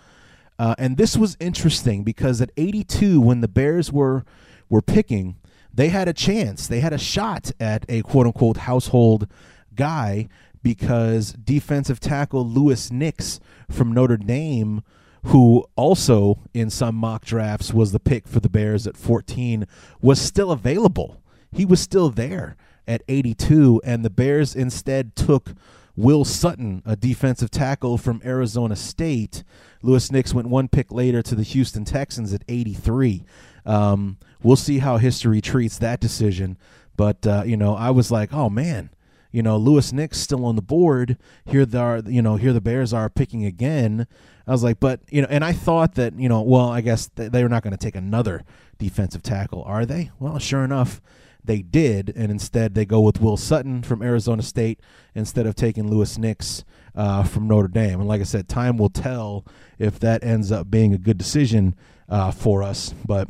Uh, and this was interesting because at 82, when the Bears were were picking, they had a chance. They had a shot at a quote unquote household guy because defensive tackle Louis Nix from Notre Dame, who also in some mock drafts was the pick for the Bears at 14, was still available. He was still there at 82, and the Bears instead took Will Sutton, a defensive tackle from Arizona State. Louis Nix went one pick later to the Houston Texans at 83. Um, we'll see how history treats that decision. But, uh, you know, I was like, oh, man you know, Louis Nix still on the board. Here they are, you know, here the Bears are picking again. I was like, but you know, and I thought that you know, well, I guess they were not going to take another defensive tackle, are they? Well, sure enough, they did, and instead they go with Will Sutton from Arizona State instead of taking Louis Nix uh, from Notre Dame. And like I said, time will tell if that ends up being a good decision uh, for us, but.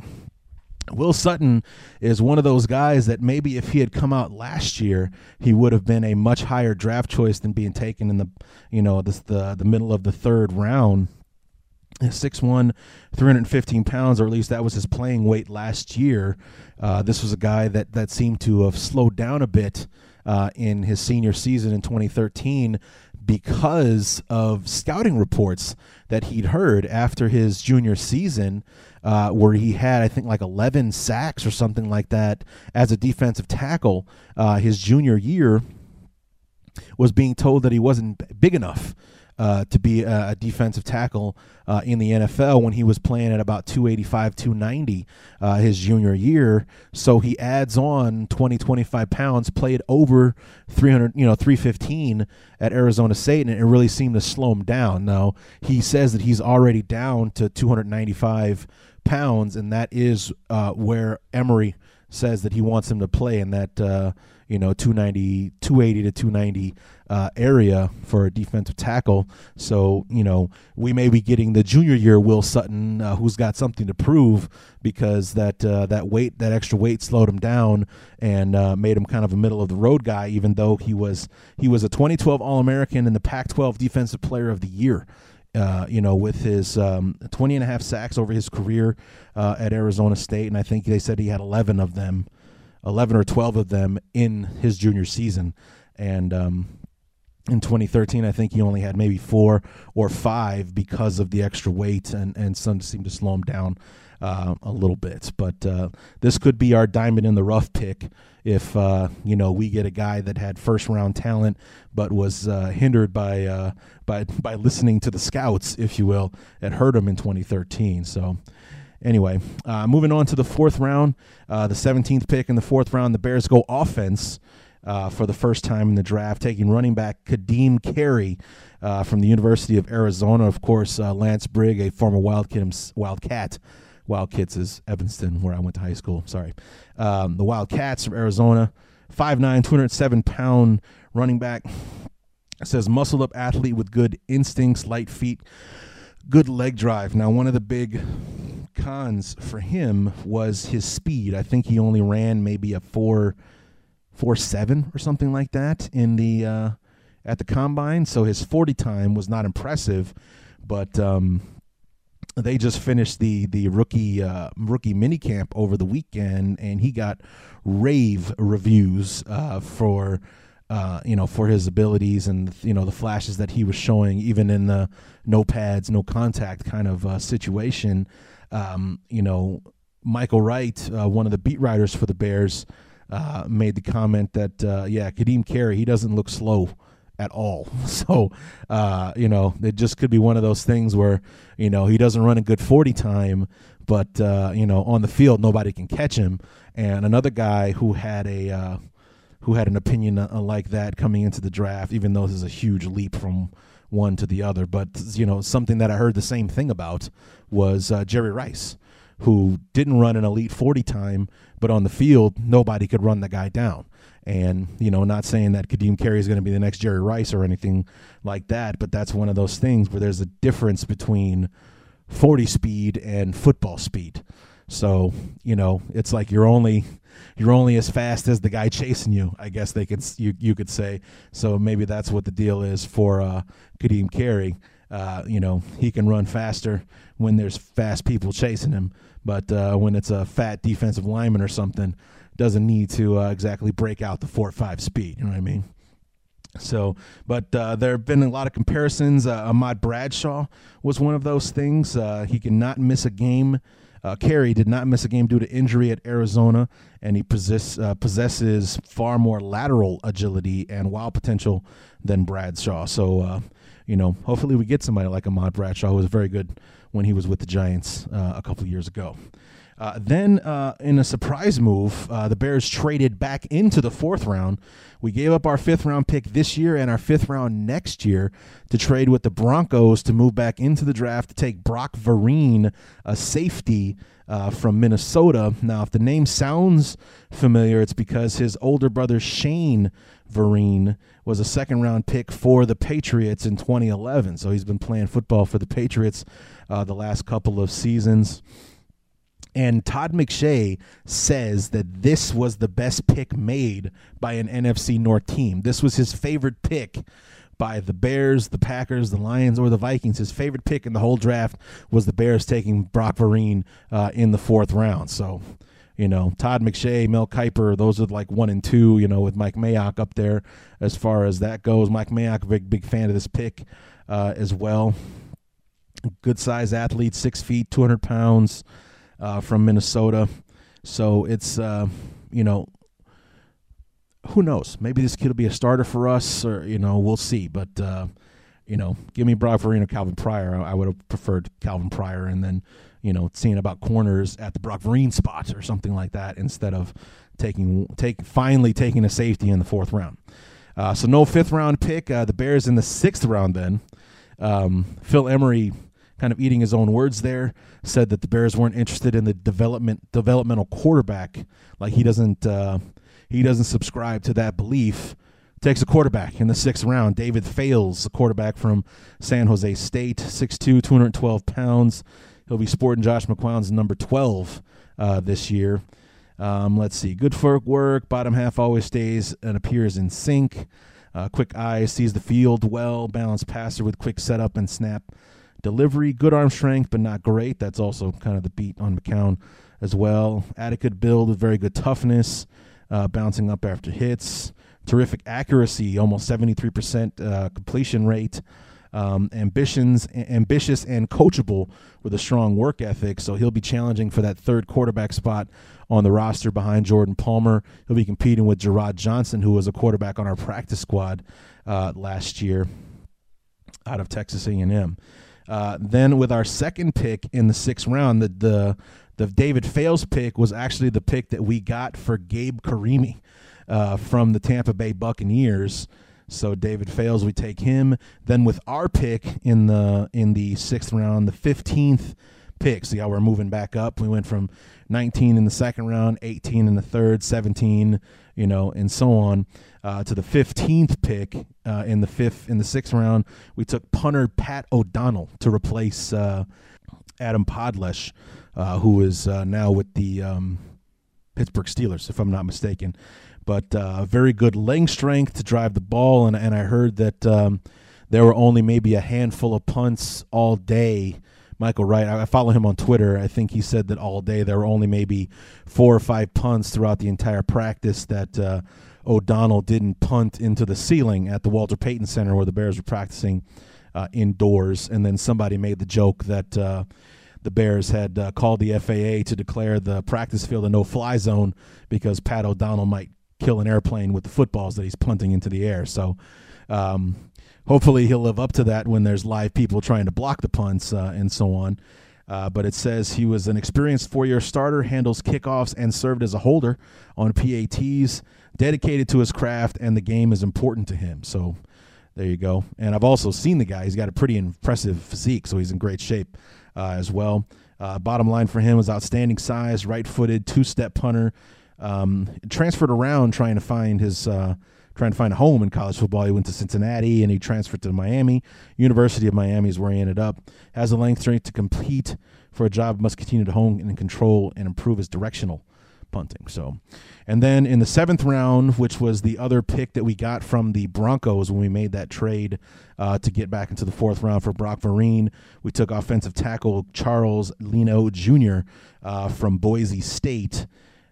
Will Sutton is one of those guys that maybe if he had come out last year, he would have been a much higher draft choice than being taken in the, you know, the the, the middle of the third round. 6'1", 315 pounds, or at least that was his playing weight last year. Uh, this was a guy that, that seemed to have slowed down a bit uh, in his senior season in 2013 because of scouting reports that he'd heard after his junior season uh, where he had, I think, like 11 sacks or something like that as a defensive tackle uh, his junior year, was being told that he wasn't big enough uh, to be a, defensive tackle uh, in the NFL when he was playing at about 285, 290 uh, his junior year. So he adds on 20, 25 pounds, played over 300, you know, 315 at Arizona State, and it really seemed to slow him down. Now, he says that he's already down to 295 pounds, and that is uh, where Emery says that he wants him to play in that uh, you know 290 280 to 290 uh, area for a defensive tackle. So you know we may be getting the junior year will sutton uh, who's got something to prove because that uh, that weight that extra weight slowed him down and uh, made him kind of a middle of the road guy even though he was he was a 2012 all-american and the pac 12 defensive player of the year uh, you know, with his um, 20 and a half sacks over his career uh, at Arizona State. And I think they said he had 11 of them, 11 or 12 of them in his junior season. And um, in 2013, I think he only had maybe four or five because of the extra weight, and, and some seemed to slow him down uh, a little bit. But uh, this could be our diamond in the rough pick if uh, you know we get a guy that had first round talent but was uh, hindered by uh, by by listening to the scouts, if you will, that hurt him in 2013. So. Anyway, uh, moving on to the fourth round, uh, the 17th pick in the fourth round, the Bears go offense uh, for the first time in the draft, taking running back Ka'Deem Carey from the University of Arizona. Of course, Lance Briggs, a former Wildcat, Wildcat Wildcats is Evanston, where I went to high school. Sorry. Um, the Wildcats from Arizona, 5'9, 207 pound running back. It says muscled up athlete with good instincts, light feet, good leg drive. Now, one of the big cons for him was his speed. I think he only ran maybe a four, four seven or something like that in the uh, at the combine. So his forty time was not impressive, but um, they just finished the the rookie uh, rookie mini camp over the weekend, and he got rave reviews uh, for uh, you know for his abilities and you know the flashes that he was showing, even in the no pads, no contact kind of uh, situation. Um, you know, Michael Wright, uh, one of the beat writers for the Bears, uh, made the comment that yeah, Ka'Deem Carey, he doesn't look slow at all. So, uh, you know, it just could be one of those things where, you know, he doesn't run a good 40 time, but, uh, you know, on the field, nobody can catch him. And another guy who had a, uh, who had an opinion uh, like that coming into the draft, even though this is a huge leap from one to the other. But, you know, something that I heard the same thing about was uh, Jerry Rice, who didn't run an elite 40 time, but on the field, nobody could run the guy down. And, you know, not saying that Ka'Deem Carey is going to be the next Jerry Rice or anything like that, but that's one of those things where there's a difference between 40 speed and football speed. So, you know, it's like you're only you're only as fast as the guy chasing you. I guess they could you you could say. So maybe that's what the deal is for uh, Ka'Deem Carey. Uh, you know, he can run faster when there's fast people chasing him, but uh, when it's a fat defensive lineman or something, doesn't need to uh, exactly break out the four five speed. You know what I mean? So, but uh, there have been a lot of comparisons. Uh, Ahmad Bradshaw was one of those things. Uh, he cannot miss a game. Uh, Carey did not miss a game due to injury at Arizona, and he possess, uh, possesses far more lateral agility and wild potential than Bradshaw. So, uh, you know, hopefully we get somebody like Ahmad Bradshaw, who was very good when he was with the Giants uh, a couple years ago. Uh, then, uh, in a surprise move, uh, the Bears traded back into the fourth round. We gave up our fifth round pick this year and our fifth round next year to trade with the Broncos to move back into the draft to take Brock Vereen, a safety uh, from Minnesota. Now, if the name sounds familiar, it's because his older brother Shane Vereen was a second round pick for the Patriots in 2011. So he's been playing football for the Patriots uh, the last couple of seasons. And Todd McShay says that this was the best pick made by an NFC North team. This was his favorite pick by the Bears, the Packers, the Lions, or the Vikings. His favorite pick in the whole draft was the Bears taking Brock Vereen uh, in the fourth round. So, you know, Todd McShay, Mel Kiper, those are like one and two, you know, with Mike Mayock up there as far as that goes. Mike Mayock, big, big fan of this pick uh, as well. Good size athlete, six feet, 200 pounds uh, from Minnesota. So it's, uh, you know, who knows? Maybe this kid will be a starter for us, or, you know, we'll see. But, uh, you know, give me Brock Vereen or Calvin Pryor. I, I would have preferred Calvin Pryor and then, you know, seeing about corners at the Brock Vereen spot or something like that instead of taking, take, finally taking a safety in the fourth round. Uh, so no fifth round pick. Uh, the Bears in the sixth round then. Um, Phil Emery kind of eating his own words there, said that the Bears weren't interested in the development developmental quarterback. Like he doesn't uh, he doesn't subscribe to that belief. Takes a quarterback in the sixth round. David Fales, a quarterback from San Jose State, 6'2", 212 pounds. He'll be sporting Josh McCown's number 12 uh, this year. Um, let's see. Good footwork. Bottom half always stays and appears in sync. Uh, quick eye, sees the field well. Balanced passer with quick setup and snap Delivery, good arm strength, but not great. That's also kind of the beat on McCown as well. Adequate build with very good toughness, uh, bouncing up after hits. Terrific accuracy, almost 73% uh, completion rate. Um, ambitions, ambitious and coachable with a strong work ethic. So he'll be challenging for that third quarterback spot on the roster behind Jordan Palmer. He'll be competing with Jerrod Johnson, who was a quarterback on our practice squad uh, last year out of Texas A&M. Uh, then with our second pick in the sixth round, the the the David Fales pick was actually the pick that we got for Gabe Carimi uh, from the Tampa Bay Buccaneers. So David Fales, we take him. Then with our pick in the in the sixth round, the fifteenth pick. See how we're moving back up. We went from 19 in the second round, 18 in the third, 17, you know, and so on uh, to the 15th pick uh, in the fifth in the sixth round. We took punter Pat O'Donnell to replace uh, Adam Podlesh, uh, who is uh, now with the um, Pittsburgh Steelers, if I'm not mistaken. But uh, very good leg strength to drive the ball, and and I heard that um, there were only maybe a handful of punts all day. Michael Wright. I follow him on Twitter. I think he said that all day there were only maybe four or five punts throughout the entire practice that uh, O'Donnell didn't punt into the ceiling at the Walter Payton Center where the Bears were practicing uh, indoors. And then somebody made the joke that uh, the Bears had uh, called the FAA to declare the practice field a no fly zone because Pat O'Donnell might kill an airplane with the footballs that he's punting into the air. So um, hopefully he'll live up to that when there's live people trying to block the punts uh, and so on. Uh, but it says he was an experienced four year starter, handles kickoffs, and served as a holder on PATs dedicated to his craft, and the game is important to him. So there you go. And I've also seen the guy. He's got a pretty impressive physique, so he's in great shape uh, as well. Uh, bottom line for him was outstanding size, right footed, two step punter. Um, transferred around trying to find his uh, trying to find a home in college football. He went to Cincinnati and he transferred to Miami. University of Miami is where he ended up. Has the length strength to compete for a job, must continue to hone and control and improve his directional punting. So, and then in the seventh round, which was the other pick that we got from the Broncos when we made that trade uh, to get back into the fourth round for Brock Vereen, we took offensive tackle Charles Leno Jr. Uh, from Boise State.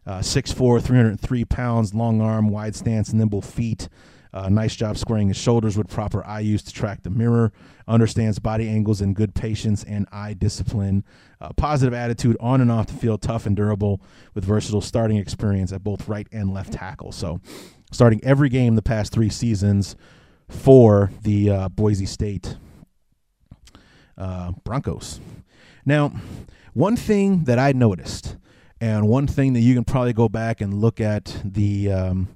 Uh, 6'4", 303 pounds, long arm, wide stance, nimble feet. Uh, nice job squaring his shoulders with proper eye use to track the mirror. Understands body angles and good patience and eye discipline. Uh, positive attitude on and off the field, tough and durable with versatile starting experience at both right and left tackle. So, starting every game the past three seasons for the uh, Boise State uh, Broncos. Now, one thing that I noticed and one thing that you can probably go back and look at the um,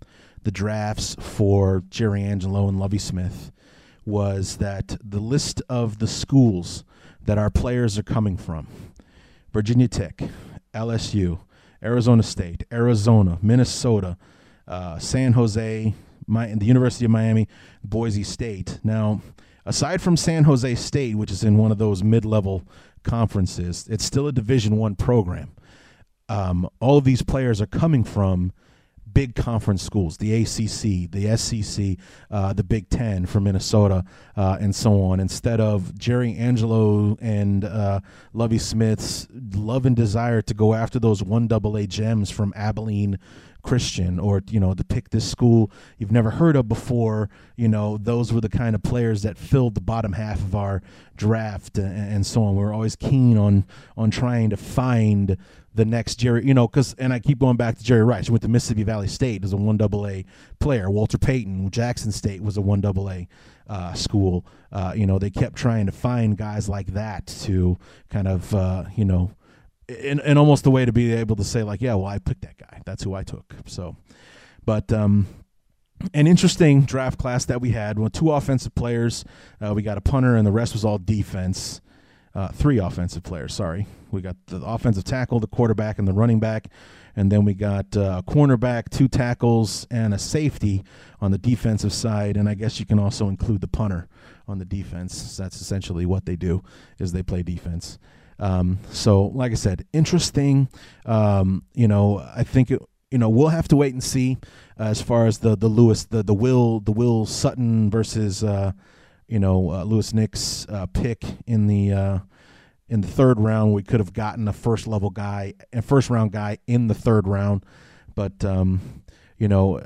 the drafts for Jerry Angelo and Lovie Smith was that the list of the schools that our players are coming from Virginia Tech, LSU, Arizona State, Arizona, Minnesota, uh, San Jose, my, the University of Miami, Boise State. Now, aside from San Jose State, which is in one of those mid-level conferences, it's still a Division One program um, all of these players are coming from big conference schools, the ACC, the SEC, uh, the Big Ten from Minnesota, uh, and so on. Instead of Jerry Angelo and uh, Lovie Smith's love and desire to go after those one double A gems from Abilene Christian or you know to pick this school you've never heard of before you know those were the kind of players that filled the bottom half of our draft and, and so on we are always keen on on trying to find the next Jerry, you know, because and I keep going back to Jerry Rice. Went to Mississippi Valley State as a one double A player. Walter Payton, Jackson State was a one double A uh, school. Uh, you know, they kept trying to find guys like that to kind of uh, you know in, in almost a way to be able to say like, yeah, well, I picked that guy. That's who I took. So, but um, an interesting draft class that we had. Well, two offensive players. Uh, we got a punter, and the rest was all defense. Uh, three offensive players. Sorry, we got the offensive tackle, the quarterback, and the running back, and then we got uh, cornerback, two tackles, and a safety on the defensive side. And I guess you can also include the punter on the defense. That's essentially what they do is they play defense. Um, so, like I said, interesting. Um, you know, I think it, you know we'll have to wait and see uh, as far as the the Louis the the Will the Will Sutton versus uh, you know uh, Louis Nix uh, pick in the uh, in the third round. We could have gotten a first level guy and first round guy in the third round, but um, you know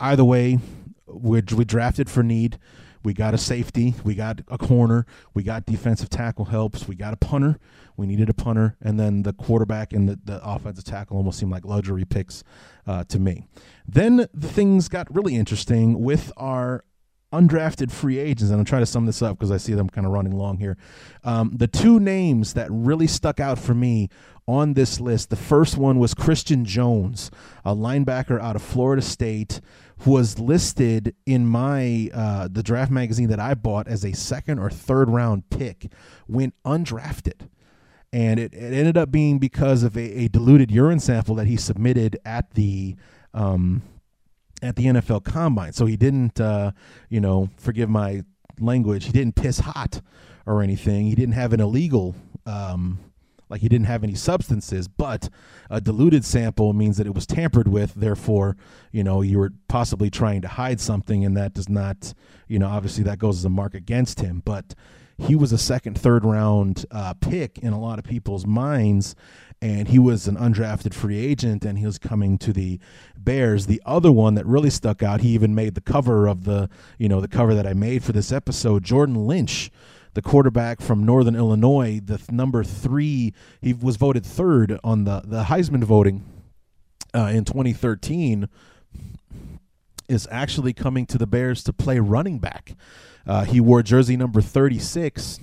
either way, we we drafted for need. We got a safety, we got a corner, we got defensive tackle helps, we got a punter, we needed a punter, and then the quarterback and the, the offensive tackle almost seemed like luxury picks uh, to me. Then the things got really interesting with our undrafted free agents, and I'm trying to sum this up because I see them kind of running long here. Um, the two names that really stuck out for me on this list, the first one was Christian Jones, a linebacker out of Florida State who was listed in my uh, the draft magazine that I bought as a second or third round pick, went undrafted. And it, it ended up being because of a, a diluted urine sample that he submitted at the um, at the NFL Combine. So he didn't, uh, you know, forgive my language, he didn't piss hot or anything. He didn't have an illegal um, like he didn't have any substances, but a diluted sample means that it was tampered with. Therefore, you know, you were possibly trying to hide something, and that does not, you know, obviously that goes as a mark against him. But he was a second, third round uh, pick in a lot of people's minds, and he was an undrafted free agent, and he was coming to the Bears. The other one that really stuck out, he even made the cover of the, you know, the cover that I made for this episode. Jordan Lynch the quarterback from Northern Illinois, the th- number three. He was voted third on the the Heisman voting uh, in 2013. Is actually coming to the Bears to play running back. Uh, he wore jersey number 36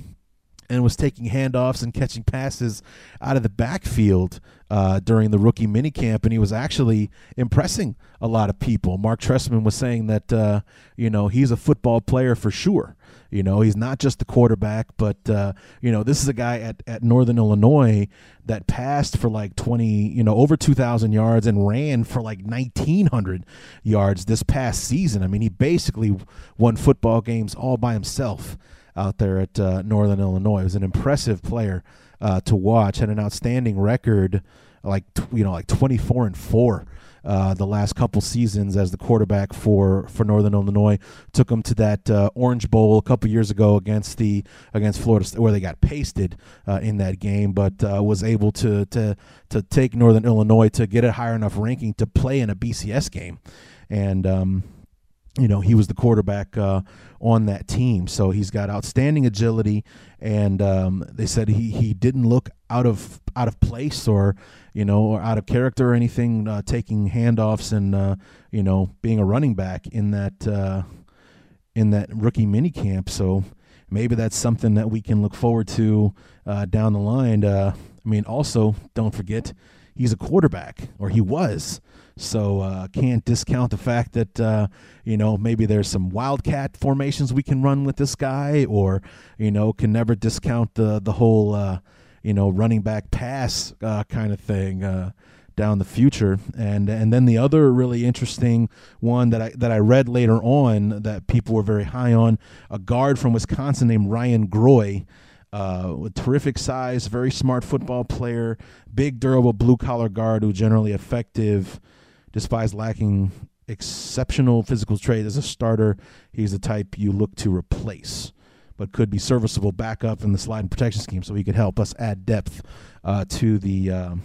and was taking handoffs and catching passes out of the backfield uh, during the rookie minicamp, and he was actually impressing a lot of people. Mark Trestman was saying that uh, you know he's a football player for sure. You know he's not just a quarterback, but uh, you know this is a guy at, at Northern Illinois that passed for like twenty, you know, over two thousand yards and ran for like nineteen hundred yards this past season. I mean, he basically won football games all by himself out there at uh, Northern Illinois. He was an impressive player uh, to watch. Had an outstanding record, like you know, like twenty four and four. Uh, the last couple seasons as the quarterback for, for Northern Illinois took them to that uh, Orange Bowl a couple years ago against the against Florida where they got pasted uh, in that game, but uh, was able to to to take Northern Illinois to get a higher enough ranking to play in a BCS game, and. Um, you know he was the quarterback uh, on that team. So he's got outstanding agility and um, they said he, he didn't look out of out of place or you know or out of character or anything uh, taking handoffs and uh, you know being a running back in that uh, in that rookie mini camp so maybe that's something that we can look forward to uh, down the line. Uh, I mean also don't forget he's a quarterback or he was so uh, can't discount the fact that uh, you know maybe there's some wildcat formations we can run with this guy, or you know can never discount the the whole uh, you know running back pass uh, kind of thing uh, down the future. And and then the other really interesting one that I that I read later on that people were very high on, a guard from Wisconsin named Ryan Groy. Uh, with terrific size, very smart football player, big, durable blue collar guard who generally effective Despite lacking exceptional physical traits as a starter, he's the type you look to replace, but could be serviceable backup in the slide and protection scheme, so he could help us add depth uh, to the. Um,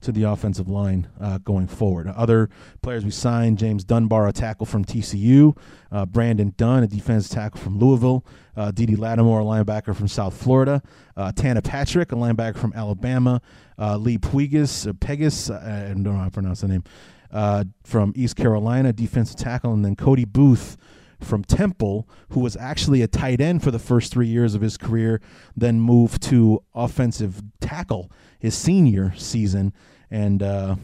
to the offensive line uh, going forward. Other players we signed James Dunbar, a tackle from TCU, uh, Brandon Dunn, a defensive tackle from Louisville, uh, DeDe Lattimore, a linebacker from South Florida, uh, Tana Patrick, a linebacker from Alabama, uh, Lee Puigas, uh, Pegas, I don't know how to pronounce the name, uh, from East Carolina, defensive tackle, and then Cody Booth from Temple, who was actually a tight end for the first three years of his career, then moved to offensive tackle his senior season, and uh,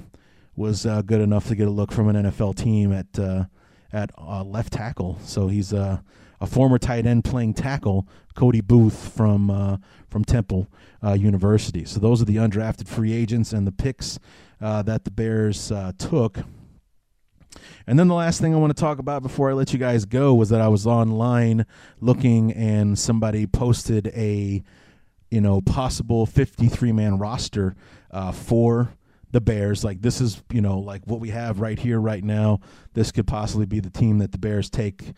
was uh, good enough to get a look from an NFL team at uh, at uh, left tackle. So he's a former tight end playing tackle, Cody Booth from uh, from Temple University. So those are the undrafted free agents and the picks uh, that the Bears uh, took. And then the last thing I want to talk about before I let you guys go was that I was online looking and somebody posted a you know possible 53 man roster uh, for the Bears. Like this is you know like what we have right here right now. This could possibly be the team that the Bears take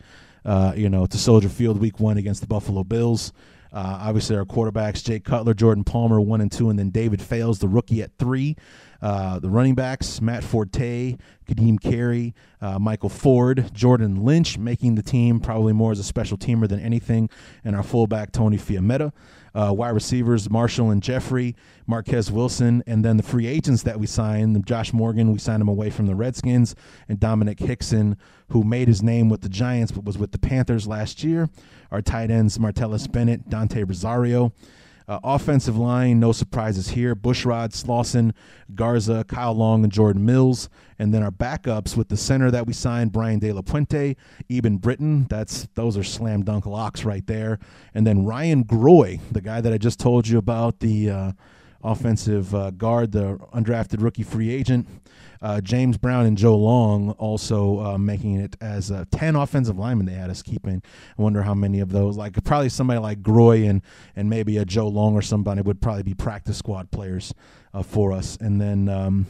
uh, you know to Soldier Field Week One against the Buffalo Bills. Uh, obviously, our quarterbacks: Jay Cutler, Jordan Palmer, one and two, and then David Fales, the rookie at three. Uh, the running backs, Matt Forte, Ka'Deem Carey, uh, Michael Ford, Jordan Lynch, making the team probably more as a special teamer than anything, and our fullback, Tony Fiammetta. Uh, wide receivers Marshall and Jeffery, Marquess Wilson, and then the free agents that we signed. Josh Morgan, we signed him away from the Redskins, and Domenik Hixon, who made his name with the Giants but was with the Panthers last year. Our tight ends Martellus Bennett, Dante Rosario. Uh, offensive line, no surprises here. Bushrod, Slauson, Garza, Kyle Long, and Jordan Mills. And then our backups with the center that we signed, Brian De La Puente, Eben Britton. That's those are slam dunk locks right there. And then Ryan Groy, the guy that I just told you about, the uh, offensive uh, guard, the undrafted rookie free agent. Uh, James Brown and Joe Long also uh, making it as uh, 10 offensive linemen they had us keeping. I wonder how many of those, like probably somebody like Groy and, and maybe a Joe Long or somebody would probably be practice squad players uh, for us. And then um,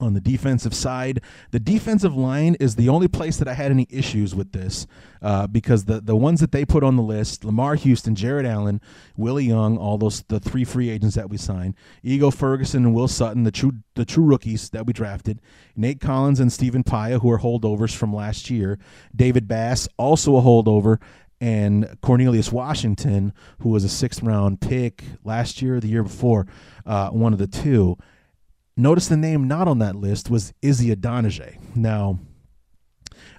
on the defensive side. The defensive line is the only place that I had any issues with this uh, because the, the ones that they put on the list Lamarr Houston, Jared Allen, Willie Young, all those the three free agents that we signed, Ego Ferguson and Will Sutton, the true the true rookies that we drafted, Nate Collins and Stephen Paea, who are holdovers from last year, David Bass, also a holdover, and Cornelius Washington, who was a sixth round pick last year, the year before, uh, one of the two. Notice the name not on that list was Izzy Idonije. Now,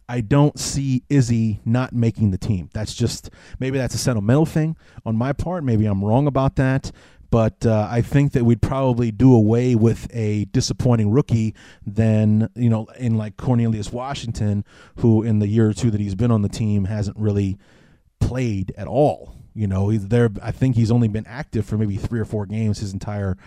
I don't see Izzy not making the team. That's just maybe that's a sentimental thing on my part. Maybe I'm wrong about that. But uh, I think that we'd probably do away with a disappointing rookie than, you know, in like Cornelius Washington, who in the year or two that he's been on the team hasn't really played at all. You know, he's there. I think he's only been active for maybe three or four games his entire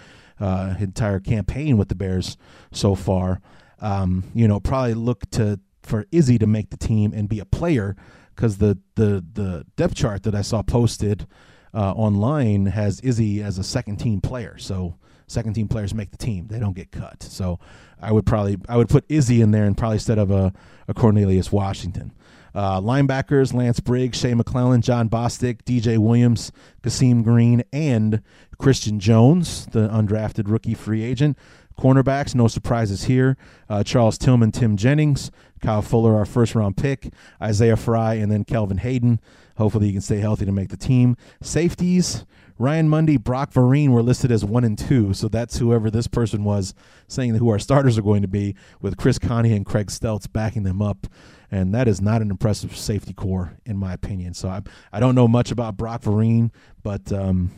uh, entire campaign with the Bears so far. Um, you know, probably look to for Izzy to make the team and be a player because the the the depth chart that I saw posted uh, online has Izzy as a second team player. So second team players make the team; they don't get cut. So I would probably I would put Izzy in there and probably instead of a, a Cornelius Washington. Uh, linebackers Lance Briggs, Shea McClellin, Jon Bostic, DJ Williams, Khaseem Greene, and Christian Jones, the undrafted rookie free agent. Cornerbacks, no surprises here. Uh, Charles Tillman, Tim Jennings, Kyle Fuller, our first round pick, Isaiah Frey, and then Kelvin Hayden. Hopefully, he can stay healthy to make the team. Safeties, Ryan Mundy, Brock Vereen were listed as one and two, so that's whoever this person was saying who our starters are going to be, with Chris Conte and Craig Steltz backing them up, and that is not an impressive safety corps in my opinion. So I I don't know much about Brock Vereen, but um,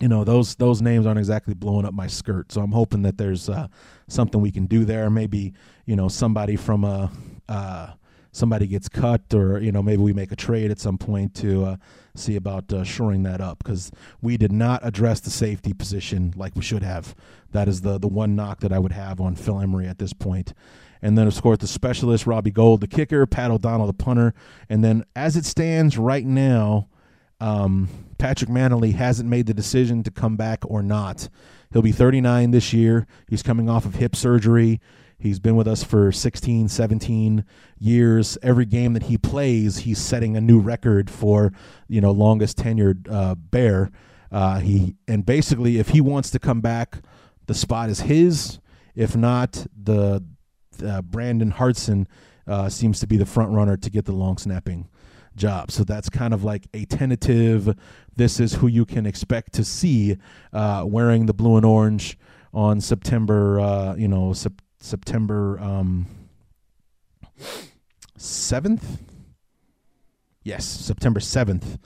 you know those those names aren't exactly blowing up my skirt. So I'm hoping that there's uh, something we can do there. Maybe you know somebody from a uh, somebody gets cut, or you know maybe we make a trade at some point to uh, see about uh, shoring that up because we did not address the safety position like we should have. That is the the one knock that I would have on Phil Emery at this point. And then, of course, the specialist, Robbie Gould, the kicker, Pat O'Donnell, the punter. And then, as it stands right now, um, Patrick Mannelly hasn't made the decision to come back or not. He'll be 39 this year. He's coming off of hip surgery. He's been with us for 16, 17 years. Every game that he plays, he's setting a new record for, you know, longest tenured uh, Bear. Uh, he and basically, if he wants to come back, the spot is his. If not, the uh, Brandon Hartson uh, seems to be the front runner to get the long snapping job. So that's kind of like a tentative. This is who you can expect to see uh, wearing the blue and orange on September. Uh, you know, sep- September um, seventh. Yes, September seventh,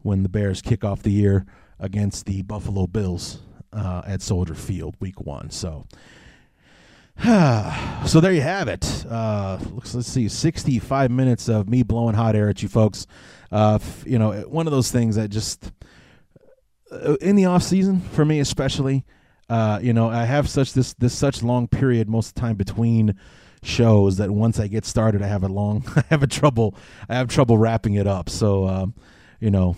when the Bears kick off the year against the Buffalo Bills uh, at Soldier Field, Week One. So. so there you have it. Uh, looks, let's see, 65 minutes of me blowing hot air at you folks. Uh, f- you know, one of those things that just uh, in the off season for me especially. Uh, you know, I have such this this such long period most of the time between shows that once I get started, I have a long, I have a trouble, I have trouble wrapping it up. So, um, you know,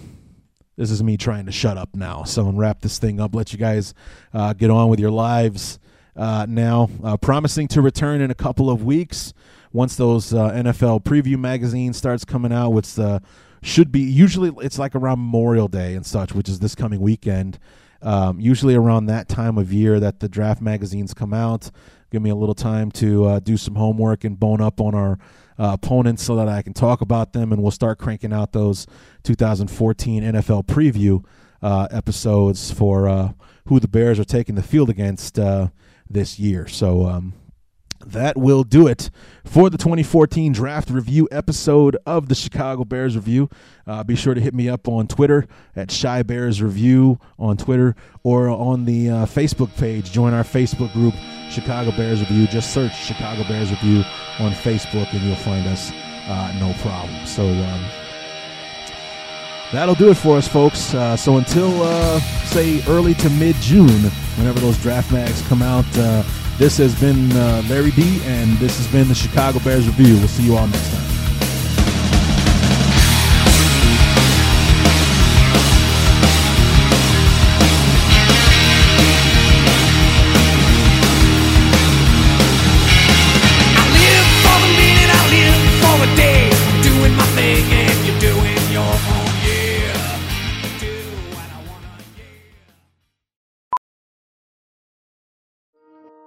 this is me trying to shut up now. So and wrap this thing up. Let you guys uh, get on with your lives uh, now, uh, promising to return in a couple of weeks once those uh, NFL preview magazine starts coming out, which uh, should be usually it's like around Memorial Day and such, which is this coming weekend. Um, usually around that time of year that the draft magazines come out. Give me a little time to uh, do some homework and bone up on our uh, opponents so that I can talk about them, and we'll start cranking out those 2014 NFL preview episodes for who the Bears are taking the field against this year. So um, that will do it for the 2014 draft review episode of the Chicago Bears Review. Uh, be sure to hit me up on Twitter at Chi Bears Review on Twitter or on the uh, Facebook page. Join our Facebook group, Chicago Bears Review. Just search Chicago Bears Review on Facebook and you'll find us uh, no problem. So, um, that'll do it for us, folks. Uh, so until uh, say early to mid June, whenever those draft mags come out, uh, this has been uh, Larry D, and this has been the Chicago Bears review. We'll see you all next time.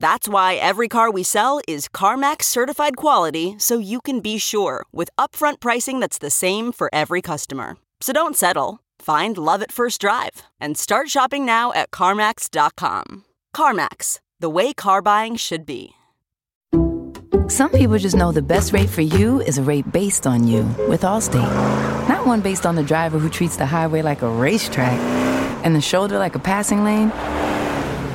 That's why every car we sell is CarMax certified quality so you can be sure with upfront pricing that's the same for every customer. So don't settle. Find love at first drive and start shopping now at CarMax.com. CarMax, the way car buying should be. Some people just know the best rate for you is a rate based on you with Allstate. Not one based on the driver who treats the highway like a racetrack and the shoulder like a passing lane.